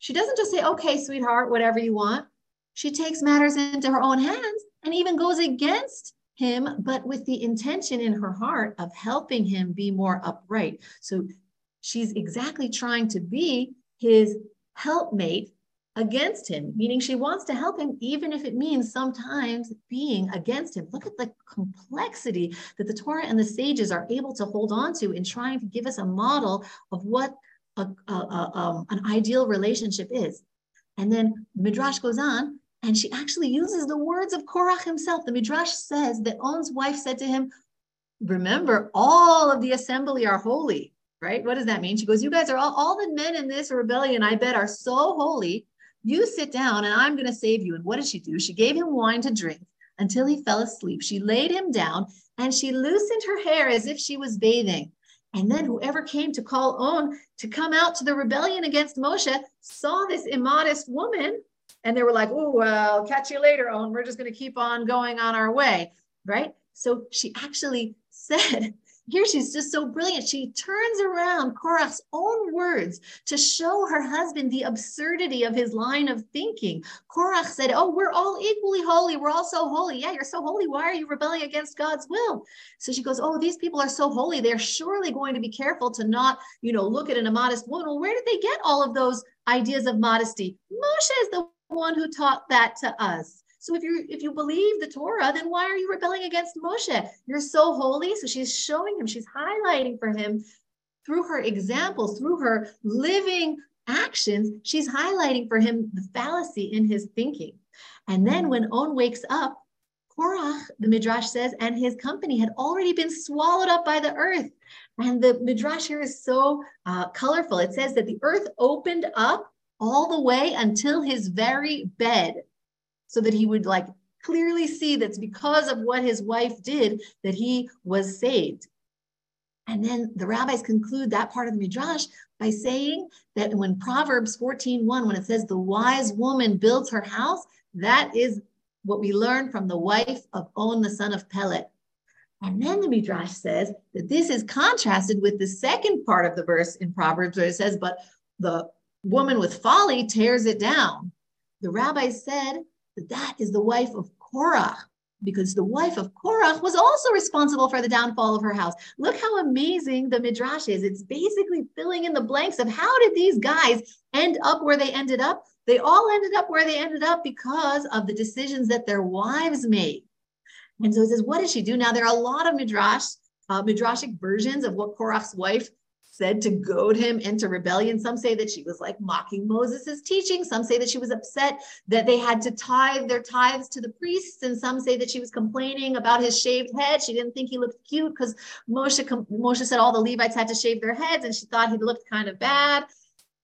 she doesn't just say, okay, sweetheart, whatever you want. She takes matters into her own hands and even goes against him, but with the intention in her heart of helping him be more upright. So she's exactly trying to be his helpmate against him, meaning she wants to help him, even if it means sometimes being against him. Look at the complexity that the Torah and the sages are able to hold on to in trying to give us a model of what a, a, a, um, an ideal relationship is. And then Midrash goes on, and she actually uses the words of Korach himself. The Midrash says that On's wife said to him, Remember, all of the assembly are holy, right? What does that mean? She goes, You guys are all, all the men in this rebellion, I bet, are so holy you sit down and I'm going to save you. And what did she do? She gave him wine to drink until he fell asleep. She laid him down and she loosened her hair as if she was bathing. And then whoever came to call on to come out to the rebellion against Moshe saw this immodest woman and they were like, oh, well, catch you later, On. We're just going to keep on going on our way. Right. So she actually said, here she's just so brilliant. She turns around Korach's own words to show her husband the absurdity of his line of thinking. Korach said, Oh, we're all equally holy. We're all so holy. Yeah, you're so holy. Why are you rebelling against God's will? So she goes, Oh, these people are so holy. They're surely going to be careful to not, you know, look at an immodest woman. Well, where did they get all of those ideas of modesty? Moshe is the one who taught that to us. So if you if you believe the Torah, then why are you rebelling against Moshe? You're so holy. So she's showing him, she's highlighting for him through her examples, through her living actions, she's highlighting for him the fallacy in his thinking. And then when On wakes up, Korach, the Midrash says, and his company had already been swallowed up by the earth. And the Midrash here is so uh, colorful. It says that the earth opened up all the way until his very bed so that he would like clearly see that's because of what his wife did that he was saved. And then the rabbis conclude that part of the Midrash by saying that when Proverbs 14 1, when it says the wise woman builds her house, that is what we learn from the wife of On, the son of Pelet. And then the Midrash says that this is contrasted with the second part of the verse in Proverbs where it says, But the woman with folly tears it down. The rabbi said that that is the wife of Korach, because the wife of Korach was also responsible for the downfall of her house. Look how amazing the Midrash is. It's basically filling in the blanks of how did these guys end up where they ended up? They all ended up where they ended up because of the decisions that their wives made. And so it says, what did she do? Now, there are a lot of Midrash, uh, Midrashic versions of what Korach's wife said to goad him into rebellion. Some say that she was like mocking Moses' teaching. Some say that she was upset that they had to tithe their tithes to the priests. And some say that she was complaining about his shaved head. She didn't think he looked cute because Moshe, Moshe said all the Levites had to shave their heads and she thought he looked kind of bad.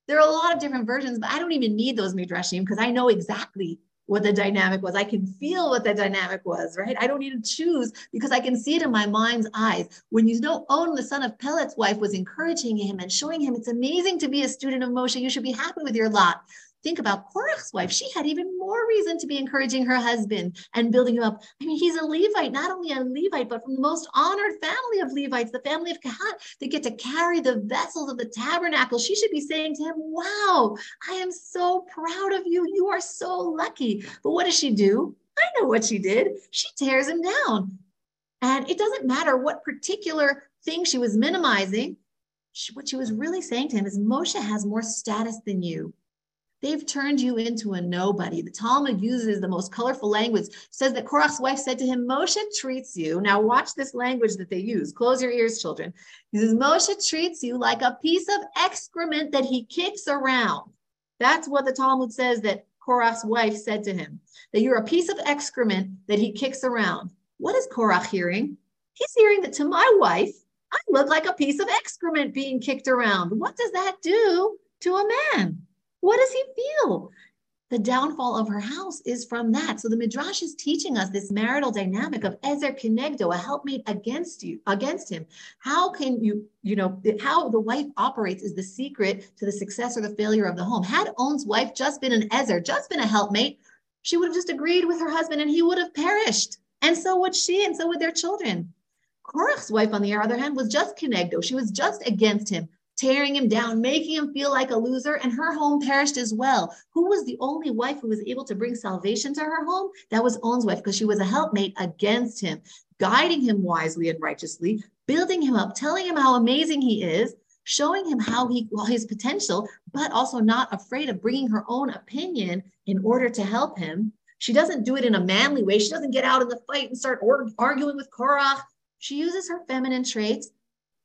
There are a lot of different versions, but I don't even need those midrashim because I know exactly what the dynamic was. I can feel what the dynamic was, right? I don't need to choose because I can see it in my mind's eyes. When you know On the son of Pelet's wife, was encouraging him and showing him it's amazing to be a student of Moshe. You should be happy with your lot think about Korach's wife. She had even more reason to be encouraging her husband and building him up. I mean, he's a Levite, not only a Levite, but from the most honored family of Levites, the family of Kehat. They get to carry the vessels of the tabernacle. She should be saying to him, Wow, I am so proud of you. You are so lucky. But what does she do? I know what she did. She tears him down. And it doesn't matter what particular thing she was minimizing. She, what she was really saying to him is Moshe has more status than you. They've turned you into a nobody. The Talmud uses the most colorful language, says that Korach's wife said to him, Moshe treats you. Now, watch this language that they use. Close your ears, children. He says, Moshe treats you like a piece of excrement that he kicks around. That's what the Talmud says that Korach's wife said to him, that you're a piece of excrement that he kicks around. What is Korach hearing? He's hearing that to my wife, I look like a piece of excrement being kicked around. What does that do to a man? What does he feel? The downfall of her house is from that. So the Midrash is teaching us this marital dynamic of Ezer Kenegdo, a helpmate against you, against him. How can you, you know, how the wife operates is the secret to the success or the failure of the home. Had On's wife just been an Ezer, just been a helpmate, she would have just agreed with her husband and he would have perished. And so would she, and so would their children. Korach's wife, on the other hand, was just Kenegdo. She was just against him tearing him down, making him feel like a loser, and her home perished as well. Who was the only wife who was able to bring salvation to her home? That was On's wife, because she was a helpmate against him, guiding him wisely and righteously, building him up, telling him how amazing he is, showing him how he well his potential, but also not afraid of bringing her own opinion in order to help him. She doesn't do it in a manly way. She doesn't get out in the fight and start arguing with Korach. She uses her feminine traits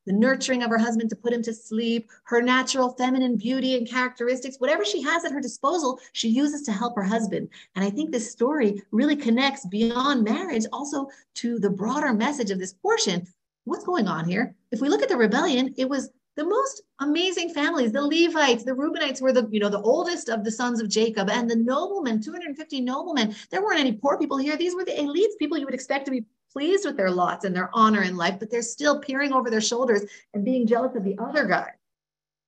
the nurturing of her husband to put him to sleep, her natural feminine beauty and characteristics, whatever she has at her disposal, she uses to help her husband. And I think this story really connects beyond marriage also to the broader message of this portion. What's going on here? If we look at the rebellion, it was the most amazing families the levites the reubenites were the you know the oldest of the sons of jacob and the noblemen 250 noblemen there weren't any poor people here these were the elites people you would expect to be pleased with their lots and their honor in life, but they're still peering over their shoulders and being jealous of the other guy.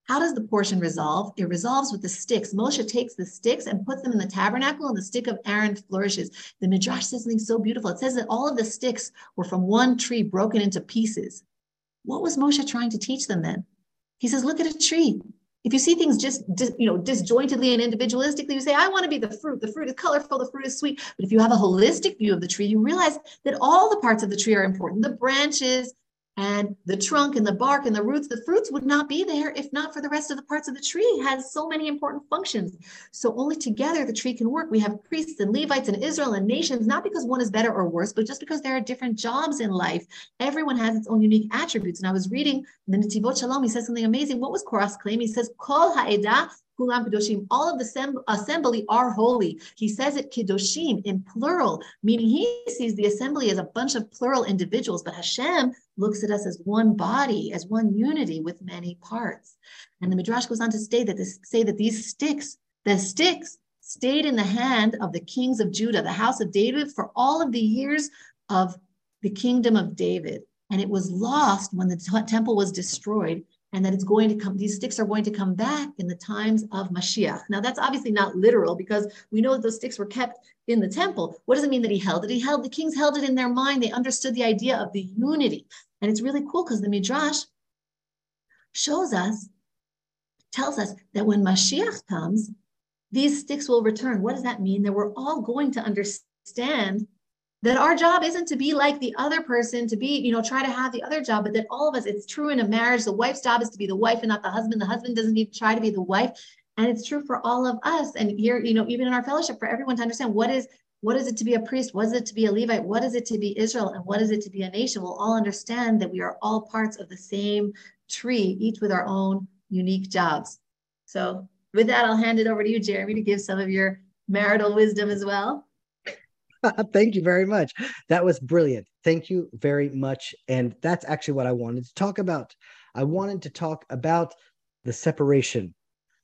How does the portion resolve? It resolves with the sticks. Moshe takes the sticks and puts them in the tabernacle, and the stick of Aaron flourishes. The Midrash says something so beautiful. It says that all of the sticks were from one tree broken into pieces. What was Moshe trying to teach them then? He says, look at a tree. If you see things just, you know, disjointedly and individualistically, you say, I want to be the fruit. The fruit is colorful, the fruit is sweet. But if you have a holistic view of the tree, you realize that all the parts of the tree are important. The branches, and the trunk and the bark and the roots the fruits would not be there if not for the rest of the parts of the tree it has so many important functions. So only together the tree can work. We have priests and levites and israel and nations not because one is better or worse but just because there are different jobs in life. Everyone has its own unique attributes. And i was reading the Netivot Shalom. He says something amazing. What was Korach's claim? He says kol ha'edah Kulam Kedoshim, all of the assembly are holy. He says it Kedoshim in plural, meaning he sees the assembly as a bunch of plural individuals, but Hashem looks at us as one body, as one unity with many parts. And the Midrash goes on to say that this, say that these sticks, the sticks stayed in the hand of the kings of Judah, the house of David, for all of the years of the kingdom of David. And it was lost when the t- temple was destroyed and that it's going to come, these sticks are going to come back in the times of Mashiach. Now, that's obviously not literal because we know that those sticks were kept in the temple. What does it mean that he held it? He held, the kings held it in their mind. They understood the idea of the unity. And it's really cool because the Midrash shows us, tells us that when Mashiach comes, these sticks will return. What does that mean? That we're all going to understand that our job isn't to be like the other person to be you know try to have the other job but that all of us it's true in a marriage the wife's job is to be the wife and not the husband. The husband doesn't need to try to be the wife. And it's true for all of us. And here you know even in our fellowship for everyone to understand what is what is it to be a priest? What is it to be a levite? What is it to be israel? And what is it to be a nation? We'll all understand that we are all parts of the same tree each with our own unique jobs. So with that i'll hand it over to you jeremy to give some of your marital wisdom as well Thank you very much. That was brilliant. Thank you very much. And that's actually what I wanted to talk about. I wanted to talk about the separation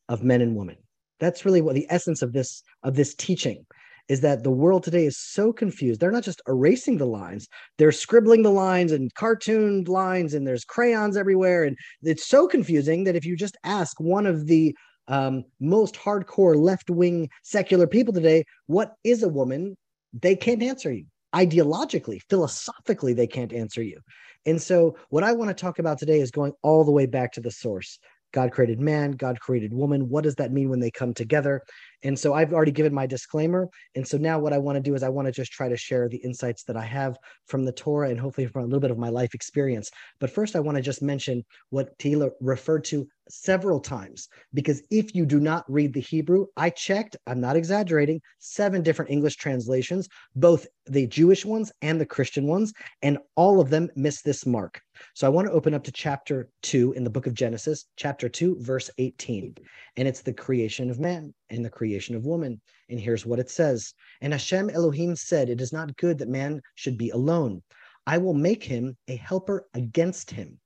of men and women. That's really what the essence of this of this teaching is that the world today is so confused. They're not just erasing the lines, they're scribbling the lines and cartoon lines, and there's crayons everywhere. And it's so confusing that if you just ask one of the um, most hardcore left wing secular people today, what is a woman? They can't answer you. Ideologically philosophically they can't answer you. And so what i want to talk about today is going all the way back to the source. God created man god created woman. What does that mean when they come together and so I've already given my disclaimer. And so now what I want to do is I want to just try to share the insights that I have from the Torah and hopefully from a little bit of my life experience. But first, I want to just mention what Tehila referred to several times because if you do not read the Hebrew, I checked, I'm not exaggerating, seven different English translations, both the Jewish ones and the Christian ones, and all of them miss this mark. So I want to open up to chapter 2 in the book of Genesis, chapter 2, verse 18. And it's the creation of man and the creation of woman. And here's what it says And Hashem Elohim said, It is not good that man should be alone. I will make him a helper against him.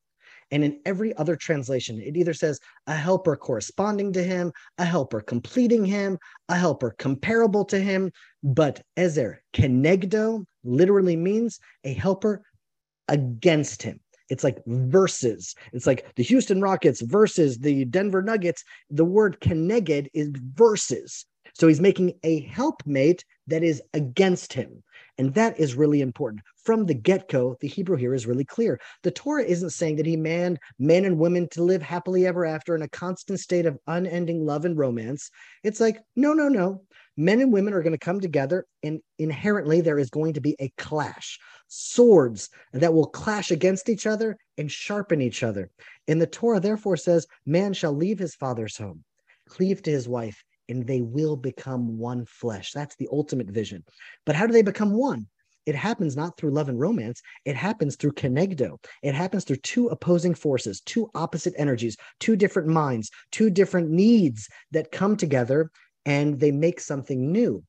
And in every other translation, it either says a helper corresponding to him, a helper completing him, a helper comparable to him. But Ezer, kenegdo, literally means a helper against him. It's like versus. It's like the Houston Rockets versus the Denver Nuggets. The word keneged is versus. So he's making a helpmate that is against him. And that is really important. From the get go, the Hebrew here is really clear. The Torah isn't saying that he manned men and women to live happily ever after in a constant state of unending love and romance. It's like, no, no, no. Men and women are going to come together, and inherently there is going to be a clash swords that will clash against each other and sharpen each other. And the Torah therefore says, Man shall leave his father's home, cleave to his wife, and they will become one flesh. That's the ultimate vision. But how do they become one? It happens not through love and romance. It happens through kenegdo. It happens through two opposing forces, two opposite energies, two different minds, two different needs that come together and they make something new.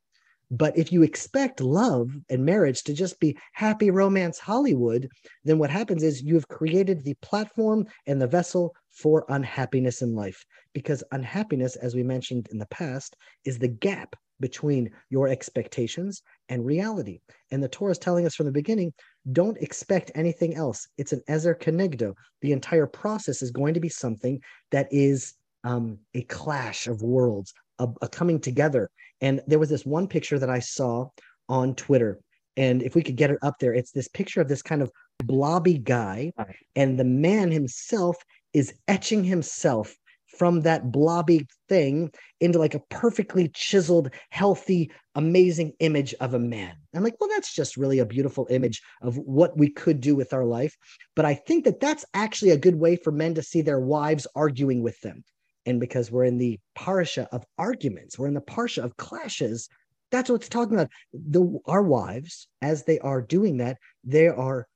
But if you expect love and marriage to just be happy romance Hollywood, then what happens is you have created the platform and the vessel for unhappiness in life. Because unhappiness, as we mentioned in the past, is the gap between your expectations and reality. And the Torah is telling us from the beginning don't expect anything else. It's an Ezer Kenegdo. The entire process is going to be something that is um, a clash of worlds, a, a coming together. And there was this one picture that I saw on Twitter. And if we could get it up there, it's this picture of this kind of blobby guy, and the man himself is etching himself from that blobby thing into like a perfectly chiseled, healthy, amazing image of a man. I'm like, well, that's just really a beautiful image of what we could do with our life. But I think that that's actually a good way for men to see their wives arguing with them. And because we're in the parsha of arguments, we're in the parsha of clashes. That's what it's talking about. The our wives, as they are doing that, they are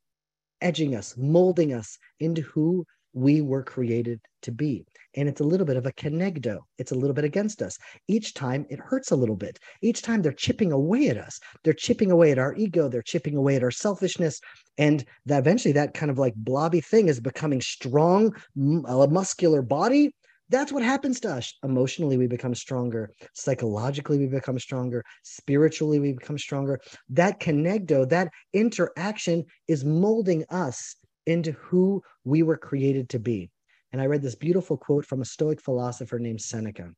edging us, molding us into who we were created to be. And it's a little bit of a kenegdo. It's a little bit against us. Each time it hurts a little bit. Each time they're chipping away at us. They're chipping away at our ego. They're chipping away at our selfishness. And that eventually that kind of like blobby thing is becoming strong, a muscular body. That's what happens to us. Emotionally, we become stronger. Psychologically, we become stronger. Spiritually, we become stronger. That kenegdo, that interaction is molding us into who we were created to be. And I read this beautiful quote from a Stoic philosopher named Seneca.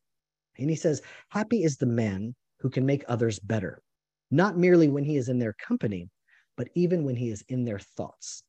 And he says, Happy is the man who can make others better, not merely when he is in their company, but even when he is in their thoughts.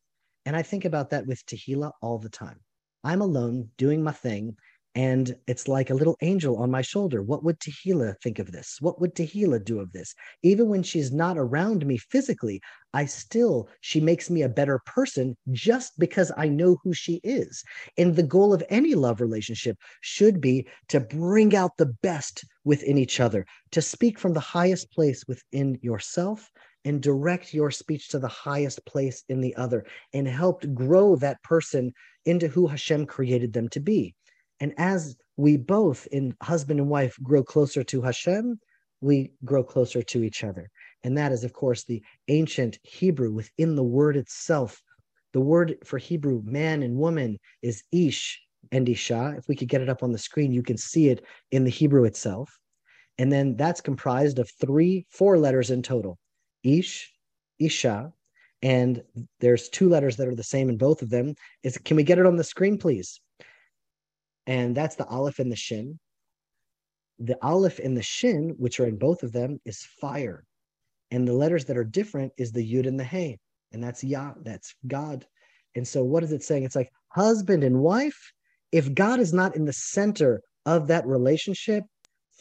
And I think about that with Tehila all the time. I'm alone doing my thing, and it's like a little angel on my shoulder. What would Tehila think of this? What would Tehila do of this? Even when she's not around me physically, I still, she makes me a better person just because I know who she is. And the goal of any love relationship should be to bring out the best within each other, to speak from the highest place within yourself and direct your speech to the highest place in the other and help grow that person into who Hashem created them to be. And as we both, in husband and wife, grow closer to Hashem, we grow closer to each other. And that is, of course, the ancient Hebrew within the word itself. The word for Hebrew, man and woman, is ish and isha. If we could get it up on the screen, you can see it in the Hebrew itself. And then that's comprised of three, four letters in total ish, isha, and there's two letters that are the same in both of them. Is can we get it on the screen, please? And that's the aleph and the shin. The aleph and the shin, which are in both of them, is fire, and the letters that are different is the yud and the hey, and that's Yah, that's God. And so, what is it saying? It's like husband and wife. If God is not in the center of that relationship,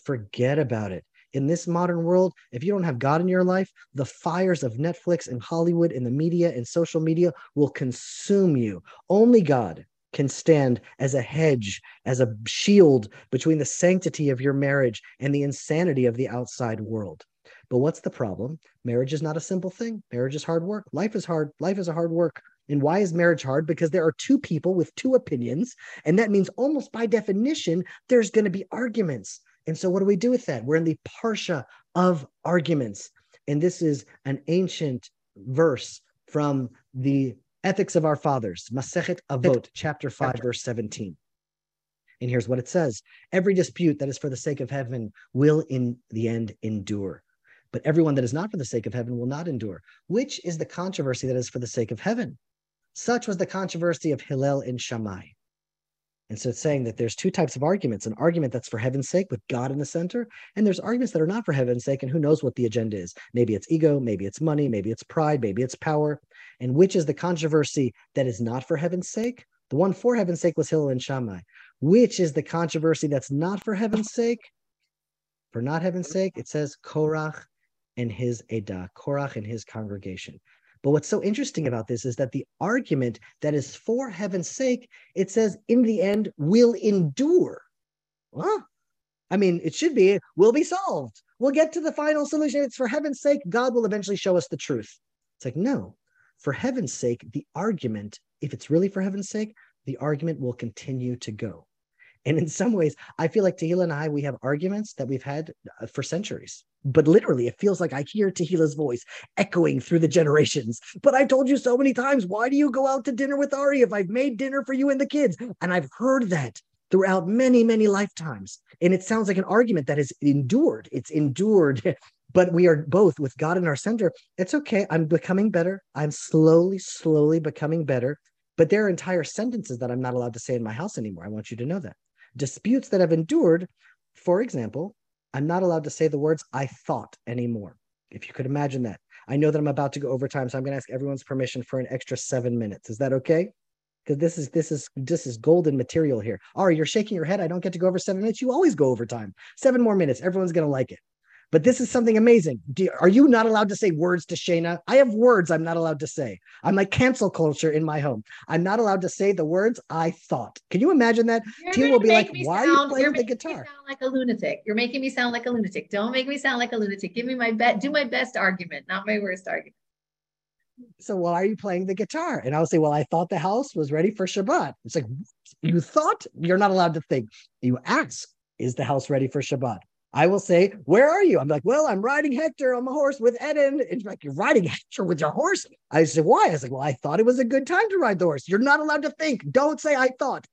forget about it. In this modern world, if you don't have God in your life, the fires of Netflix and Hollywood and the media and social media will consume you. Only God can stand as a hedge, as a shield between the sanctity of your marriage and the insanity of the outside world. But what's the problem? Marriage is not a simple thing. Marriage is hard work. Life is hard. Life is a hard work. And why is marriage hard? Because there are two people with two opinions. And that means almost by definition, there's going to be arguments. And so, what do we do with that? We're in the parsha of arguments. And this is an ancient verse from the Ethics of Our Fathers, Masechet Avot, chapter 5, verse 17. And here's what it says Every dispute that is for the sake of heaven will in the end endure. But everyone that is not for the sake of heaven will not endure. Which is the controversy that is for the sake of heaven? Such was the controversy of Hillel and Shammai. And so it's saying that there's two types of arguments an argument that's for heaven's sake with God in the center, and there's arguments that are not for heaven's sake, and who knows what the agenda is. Maybe it's ego, maybe it's money, maybe it's pride, maybe it's power. And which is the controversy that is not for heaven's sake? The one for heaven's sake was Hillel and Shammai. Which is the controversy that's not for heaven's sake? For not heaven's sake, it says Korach and his Edah, Korach and his congregation. But what's so interesting about this is that the argument that is for heaven's sake, it says in the end will endure. Well, I mean, it should be, will be solved. We'll get to the final solution. It's for heaven's sake, God will eventually show us the truth. It's like, no, for heaven's sake, the argument, if it's really for heaven's sake, the argument will continue to go. And in some ways, I feel like Tehila and I, we have arguments that we've had uh, for centuries. But literally, it feels like I hear Tehila's voice echoing through the generations. But I've told you so many times, why do you go out to dinner with Ari if I've made dinner for you and the kids? And I've heard that throughout many, many lifetimes. And it sounds like an argument that has endured. It's endured but we are both with God in our center. It's okay. I'm becoming better. I'm slowly, slowly becoming better. But there are entire sentences that I'm not allowed to say in my house anymore. I want you to know that disputes that have endured, for example, I'm not allowed to say the words I thought anymore. If you could imagine that. I know that I'm about to go overtime, so I'm going to ask everyone's permission for an extra seven minutes. Is that okay? Because this is this is this is golden material here. Ari, you're shaking your head. I don't get to go over seven minutes. You always go overtime. Seven more minutes. Everyone's going to like it. But this is something amazing. You, are you not allowed to say words to Shayna? I have words I'm not allowed to say. I'm like cancel culture in my home. I'm not allowed to say the words I thought. Can you imagine that? Tia will be like, "Why sound, are you playing the guitar?" sound like a lunatic. You're making me sound like a lunatic. Don't make me sound like a lunatic. Give me my best. Do my best argument, not my worst argument. So why are you playing the guitar? And I'll say, well, I thought the house was ready for Shabbat. It's like you thought. You're not allowed to think. You ask, is the house ready for Shabbat? I will say, Where are you? I'm like, Well, I'm riding Hector on my horse with Eden. And like, You're riding Hector with your horse? I said, Why? I was like, Well, I thought it was a good time to ride the horse. You're not allowed to think. Don't say I thought.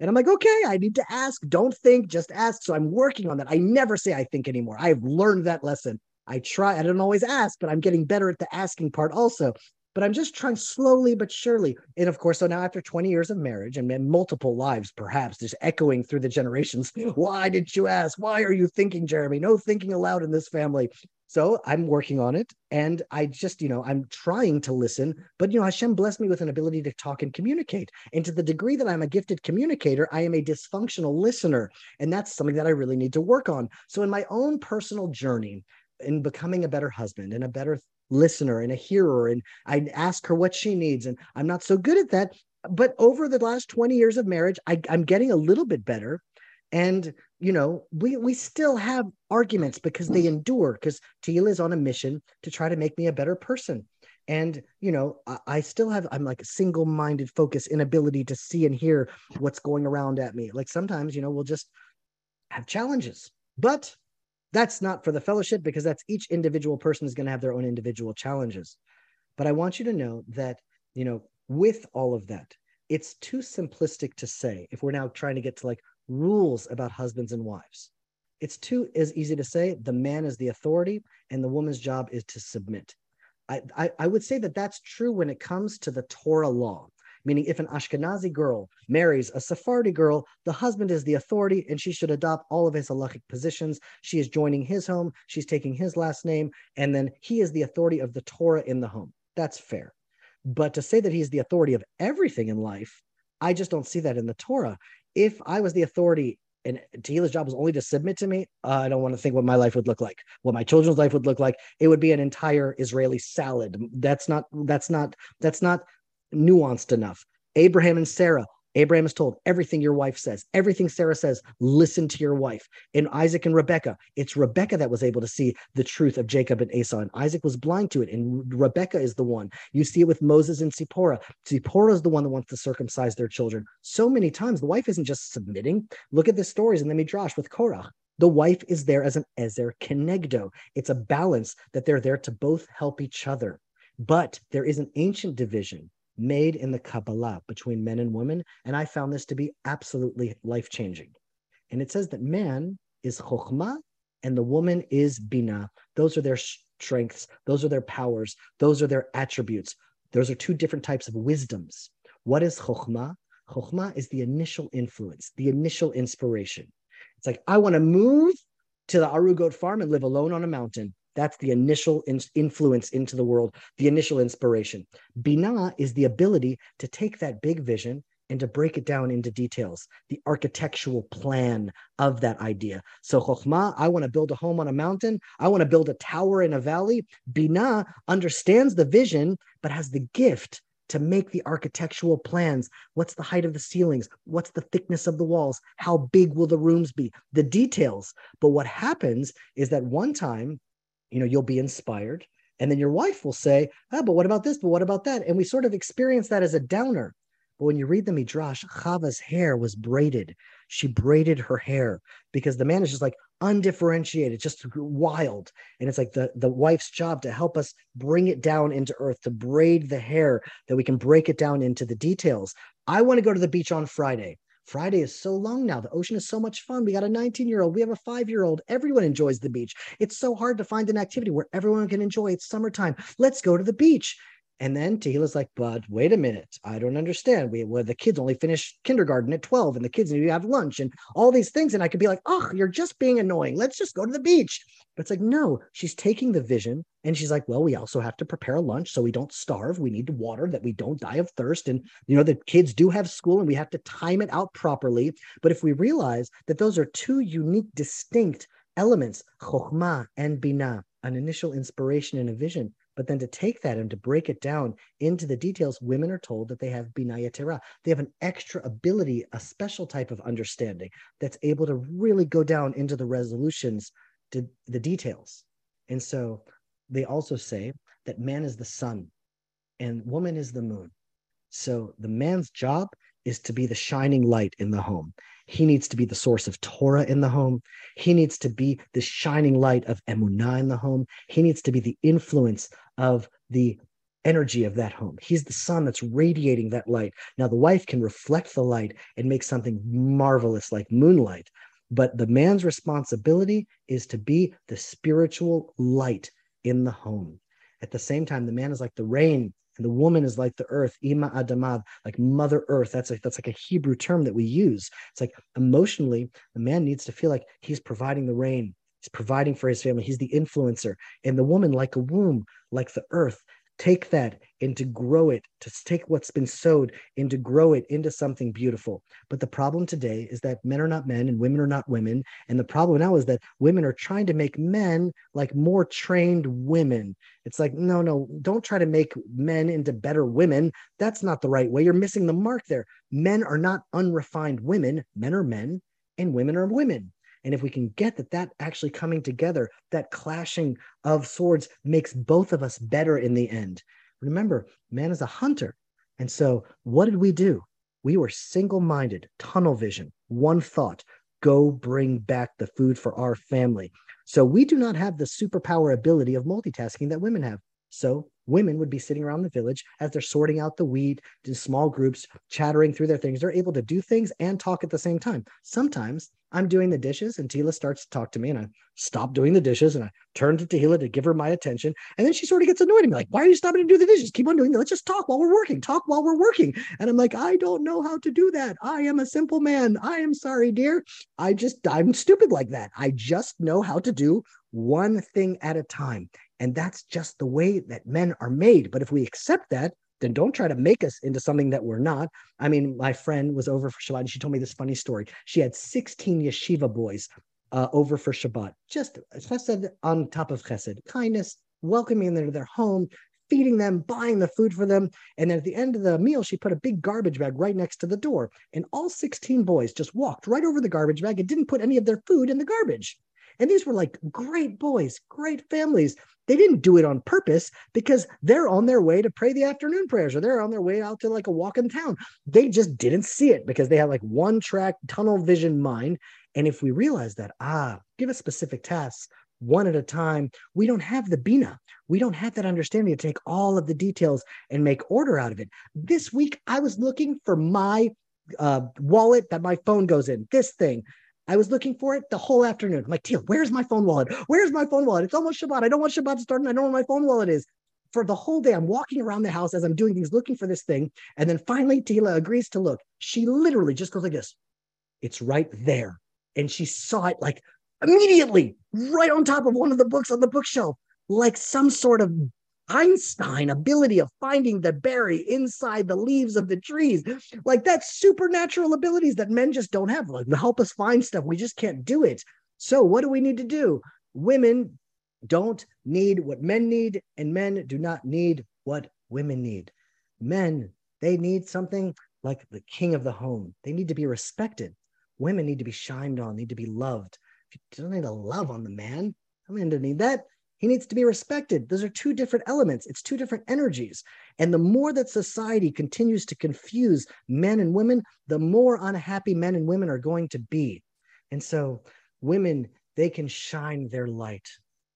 And I'm like, okay, I need to ask. Don't think, just ask. So I'm working on that. I never say I think anymore. I've learned that lesson. I try, I don't always ask, but I'm getting better at the asking part also but I'm just trying slowly but surely. And of course, so now after 20 years of marriage and, multiple lives, perhaps just echoing through the generations, why did you ask? Why are you thinking, Jeremy? No thinking aloud in this family. So I'm working on it. And I just, you know, I'm trying to listen, but, you know, Hashem blessed me with an ability to talk and communicate. And to the degree that I'm a gifted communicator, I am a dysfunctional listener. And that's something that I really need to work on. So in my own personal journey, in becoming a better husband and a better listener and a hearer and i ask her what she needs and i'm not so good at that but over the last 20 years of marriage I, i'm getting a little bit better and you know we we still have arguments because they endure because Tehila is on a mission to try to make me a better person and you know I, I still have i'm like a single-minded focus inability to see and hear what's going around at me. Like sometimes you know we'll just have challenges but that's not for the fellowship because that's each individual person is going to have their own individual challenges. But I want you to know that, you know, with all of that, it's too simplistic to say if we're now trying to get to like rules about husbands and wives. It's too as easy to say the man is the authority and the woman's job is to submit. I, I, I would say that that's true when it comes to the Torah law meaning if an Ashkenazi girl marries a Sephardi girl, the husband is the authority and she should adopt all of his halachic positions. She is joining his home, she's taking his last name, and then he is the authority of the Torah in the home. That's fair. But to say that he's the authority of everything in life, I just don't see that in the Torah. If I was the authority and Tehila's job was only to submit to me, uh, I don't want to think what my life would look like, what my children's life would look like. It would be an entire Israeli salad. That's not, that's not, that's not nuanced enough. Abraham and Sarah, Abraham is told everything your wife says, everything Sarah says, listen to your wife. In Isaac and Rebecca, it's Rebecca that was able to see the truth of Jacob and Esau, and Isaac was blind to it. And Rebecca is the one. You see it with Moses and Zipporah. Zipporah is the one that wants to circumcise their children. So many times, the wife isn't just submitting. Look at the stories in the Midrash with Korach. The wife is there as an Ezer Kenegdo. It's a balance that they're there to both help each other. But there is an ancient division made in the Kabbalah between men and women. And I found this to be absolutely life changing. And it says that man is Chokhmah and the woman is Bina. Those are their strengths, those are their powers, those are their attributes. Those are two different types of wisdoms. What is Chokhmah? Chokhmah is the initial influence, the initial inspiration. It's like, I want to move to the Arugot farm and live alone on a mountain. That's the initial in- influence into the world, the initial inspiration. Binah is the ability to take that big vision and to break it down into details, the architectural plan of that idea. So, Chokhmah, I want to build a home on a mountain. I want to build a tower in a valley. Binah understands the vision, but has the gift to make the architectural plans. What's the height of the ceilings? What's the thickness of the walls? How big will the rooms be? The details. But what happens is that one time you know you'll be inspired. And then your wife will say ah but what about this? But what about that? And we sort of experience that as a downer. But when you read the midrash chava's hair was braided. She braided her hair because the man is just like undifferentiated just wild. And it's like the the wife's job to help us bring it down into earth to braid the hair that we can break it down into the details. I want to go to the beach on friday Friday is so long now. The ocean is so much fun. We got a 19 year old, we have a five year old. Everyone enjoys the beach. It's so hard to find an activity where everyone can enjoy. It's summertime. Let's go to the beach. And then Tehila's like, but wait a minute, I don't understand. We well, the kids only finish kindergarten at 12 and the kids need to have lunch and all these things. And I could be like, oh, you're just being annoying. Let's just go to the beach. But it's like, no, she's taking the vision and she's like, well, we also have to prepare lunch so we don't starve. We need water that we don't die of thirst. And you know, the kids do have school and we have to time it out properly. But if we realize that those are two unique, distinct elements, chokhmah and binah, an initial inspiration and a vision, but then to take that and to break it down into the details, women are told that they have binah yeteirah. They have an extra ability, a special type of understanding that's able to really go down into the resolutions, to the details. And so they also say that man is the sun and woman is the moon. So the man's job is to be the shining light in the home. He needs to be the source of Torah in the home. He needs to be the shining light of Emunah in the home. He needs to be the influence of the energy of that home. He's the sun that's radiating that light. Now, the wife can reflect the light and make something marvelous like moonlight, but the man's responsibility is to be the spiritual light in the home. At the same time, the man is like the rain and the woman is like the earth, ima adamav, like Mother Earth. That's like that's like a Hebrew term that we use. It's like emotionally, the man needs to feel like he's providing the rain, he's providing for his family, he's the influencer, and the woman like a womb, like the earth, take that and to grow it, to take what's been sowed and to grow it into something beautiful. But the problem today is that men are not men and women are not women. And the problem now is that women are trying to make men like more trained women. It's like, no, no, don't try to make men into better women. That's not the right way. You're missing the mark there. Men are not unrefined women, men are men, and women are women. And if we can get that, that actually coming together, that clashing of swords makes both of us better in the end. Remember, man is a hunter. And so, what did we do? We were single minded, tunnel vision, one thought go bring back the food for our family. So, we do not have the superpower ability of multitasking that women have. So, women would be sitting around the village as they're sorting out the wheat in small groups, chattering through their things. They're able to do things and talk at the same time. Sometimes I'm doing the dishes and Tehila starts to talk to me and I stop doing the dishes and I turn to Tehila to give her my attention. And then she sort of gets annoyed at me, like, why are you stopping to do the dishes? Keep on doing that. Let's just talk while we're working. Talk while we're working. And I'm like, I don't know how to do that. I am a simple man. I am sorry, dear. I just, I'm stupid like that. I just know how to do one thing at a time. And that's just the way that men are made. But if we accept that, then don't try to make us into something that we're not. I mean, my friend was over for Shabbat and she told me this funny story. She had 16 yeshiva boys uh, over for Shabbat, just chesed on top of chesed, kindness, welcoming them to their home, feeding them, buying the food for them. And then at the end of the meal, she put a big garbage bag right next to the door. And all 16 boys just walked right over the garbage bag and didn't put any of their food in the garbage. And these were like great boys, great families. They didn't do it on purpose because they're on their way to pray the afternoon prayers or they're on their way out to like a walk in town. They just didn't see it because they had like one track tunnel vision mind. And if we realize that, ah, give us specific tasks one at a time, we don't have the Bina. We don't have that understanding to take all of the details and make order out of it. This week, I was looking for my uh, wallet that my phone goes in, this thing. I was looking for it the whole afternoon. I'm like, Teal, where's my phone wallet? Where's my phone wallet? It's almost Shabbat. I don't want Shabbat to start and I don't know where my phone wallet is. For the whole day, I'm walking around the house as I'm doing things, looking for this thing. And then finally, Tehila agrees to look. She literally just goes like this. It's right there. And she saw it like immediately, right on top of one of the books on the bookshelf, like some sort of Einstein ability of finding the berry inside the leaves of the trees. Like that's supernatural abilities that men just don't have. Like help us find stuff. We just can't do it. So what do we need to do? Women don't need what men need, and men do not need what women need. Men, they need something like the king of the home. They need to be respected. Women need to be shined on, need to be loved. You don't need a love on the man, I mean, don't need that. He needs to be respected. Those are two different elements, it's two different energies. And the more that society continues to confuse men and women, the more unhappy men and women are going to be. And so, women, they can shine their light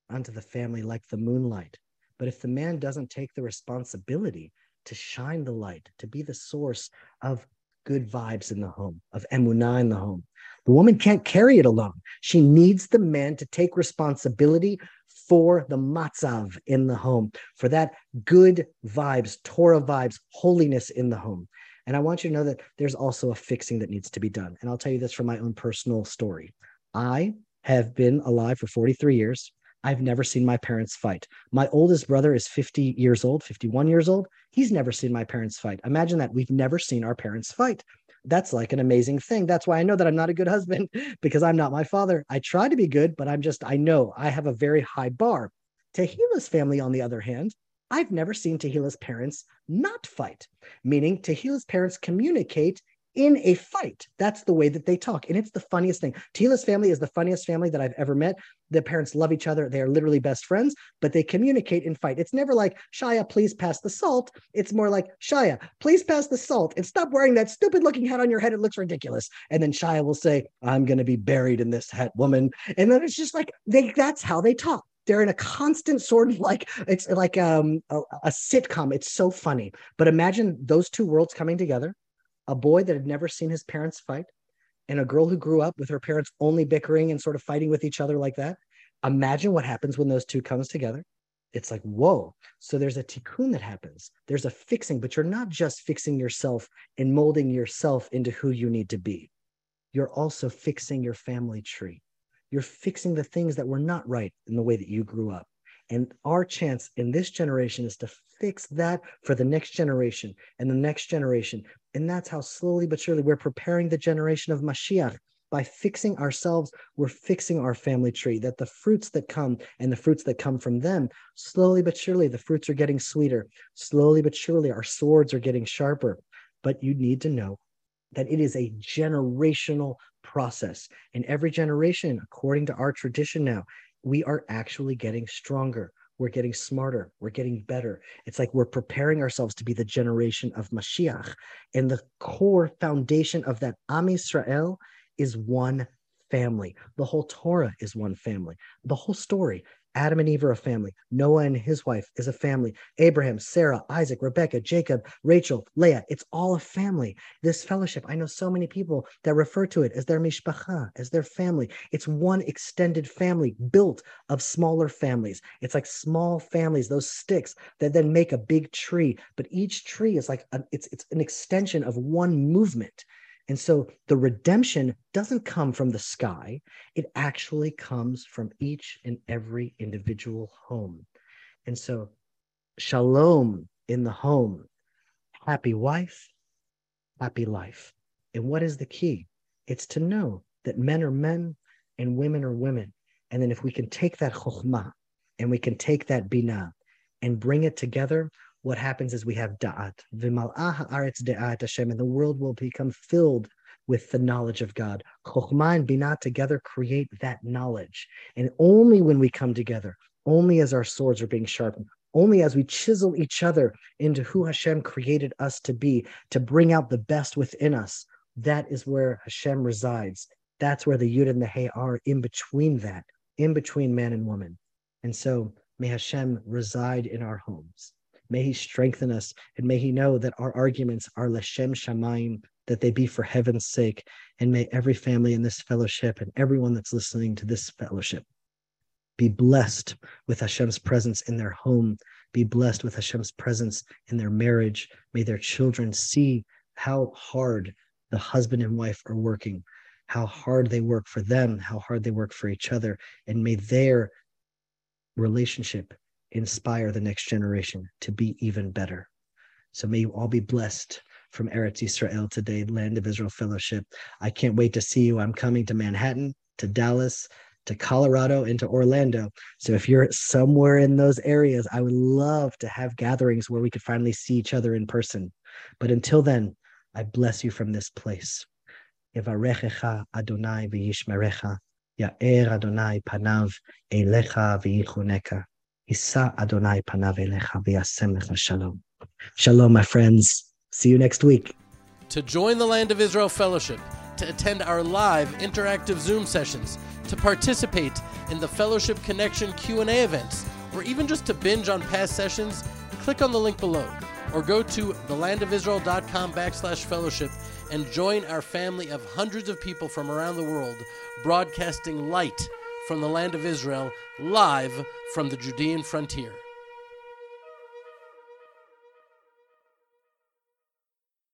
onto the family like the moonlight. But if the man doesn't take the responsibility to shine the light, to be the source of good vibes in the home, of emunah in the home, the woman can't carry it alone. She needs the man to take responsibility for the matzav in the home, for that good vibes, Torah vibes, holiness in the home. And I want you to know that there's also a fixing that needs to be done. And I'll tell you this from my own personal story. I have been alive for 43 years. I've never seen my parents fight. My oldest brother is 50 years old, 51 years old. He's never seen my parents fight. Imagine that. We've never seen our parents fight. That's like an amazing thing. That's why I know that I'm not a good husband because I'm not my father. I try to be good, but I'm just, I know I have a very high bar. Tehila's family, on the other hand, I've never seen Tehila's parents not fight, meaning Tehila's parents communicate in a fight. That's the way that they talk. And it's the funniest thing. Tehila's family is the funniest family that I've ever met. The parents love each other. They are literally best friends, but they communicate and fight. It's never like, Shaya, please pass the salt. It's more like, Shaya, please pass the salt and stop wearing that stupid looking hat on your head. It looks ridiculous. And then Shaya will say, I'm going to be buried in this hat, woman. And then it's just like, they, that's how they talk they're in a constant sort of like it's like um, a, a, sitcom it's so funny but imagine those two worlds coming together a boy that had never seen his parents fight and a girl who grew up with her parents only bickering and sort of fighting with each other like that imagine what happens when those two comes together. It's like whoa. So there's a tikkun that happens. There's a fixing but you're not just fixing yourself and molding yourself into who you need to be. You're also fixing your family tree. You're fixing the things that were not right in the way that you grew up and our chance in this generation is to fix that for the next generation and the next generation. And that's how slowly but surely we're preparing the generation of Mashiach. By fixing ourselves, we're fixing our family tree. That the fruits that come and the fruits that come from them, slowly but surely, the fruits are getting sweeter. Slowly but surely, our swords are getting sharper. But you need to know that it is a generational process. And every generation, according to our tradition now, we are actually getting stronger. We're getting smarter. We're getting better. It's like we're preparing ourselves to be the generation of Mashiach. And the core foundation of that Am Yisrael is one family. The whole Torah is one family. The whole story Adam and Eve are a family. Noah and his wife is a family. Abraham, Sarah, Isaac, Rebecca, Jacob, Rachel, Leah. It's all a family. This fellowship, I know so many people that refer to it as their mishpacha, as their family. It's one extended family built of smaller families. It's like small families, those sticks that then make a big tree. But each tree is like a, it's it's an extension of one movement. And so the redemption doesn't come from the sky, it actually comes from each and every individual home. And so, shalom in the home, happy wife, happy life. And what is the key? It's to know that men are men and women are women. And then if we can take that chokhmah and we can take that binah and bring it together, what happens is we have da'at. da'at Hashem, and the world will become filled with the knowledge of God. Chokhmah and Binah together create that knowledge. And only when we come together, only as our swords are being sharpened, only as we chisel each other into who Hashem created us to be, to bring out the best within us, that is where Hashem resides. That's where the Yud and the Hey are in between that, in between man and woman. And so may Hashem reside in our homes. May he strengthen us and may he know that our arguments are Leshem Shamayim, that they be for heaven's sake. And may every family in this fellowship and everyone that's listening to this fellowship be blessed with Hashem's presence in their home, be blessed with Hashem's presence in their marriage. May their children see how hard the husband and wife are working, how hard they work for them, how hard they work for each other, and may their relationship inspire the next generation to be even better. So may you all be blessed from Eretz Israel today, Land of Israel Fellowship. I can't wait to see you. I'm coming to Manhattan, to Dallas, to Colorado, and to Orlando. So if you're somewhere in those areas, I would love to have gatherings where we could finally see each other in person. But until then, I bless you from this place. Adonai v'yishmerecha, Ya'er Adonai panav elecha. Isa Adonai shalom. Shalom, my friends. See you next week. To join the Land of Israel Fellowship, to attend our live interactive Zoom sessions, to participate in the Fellowship Connection Q&A events, or even just to binge on past sessions, click on the link below or go to thelandofisrael.com backslash fellowship and join our family of hundreds of people from around the world broadcasting light from the land of Israel, live from the Judean frontier.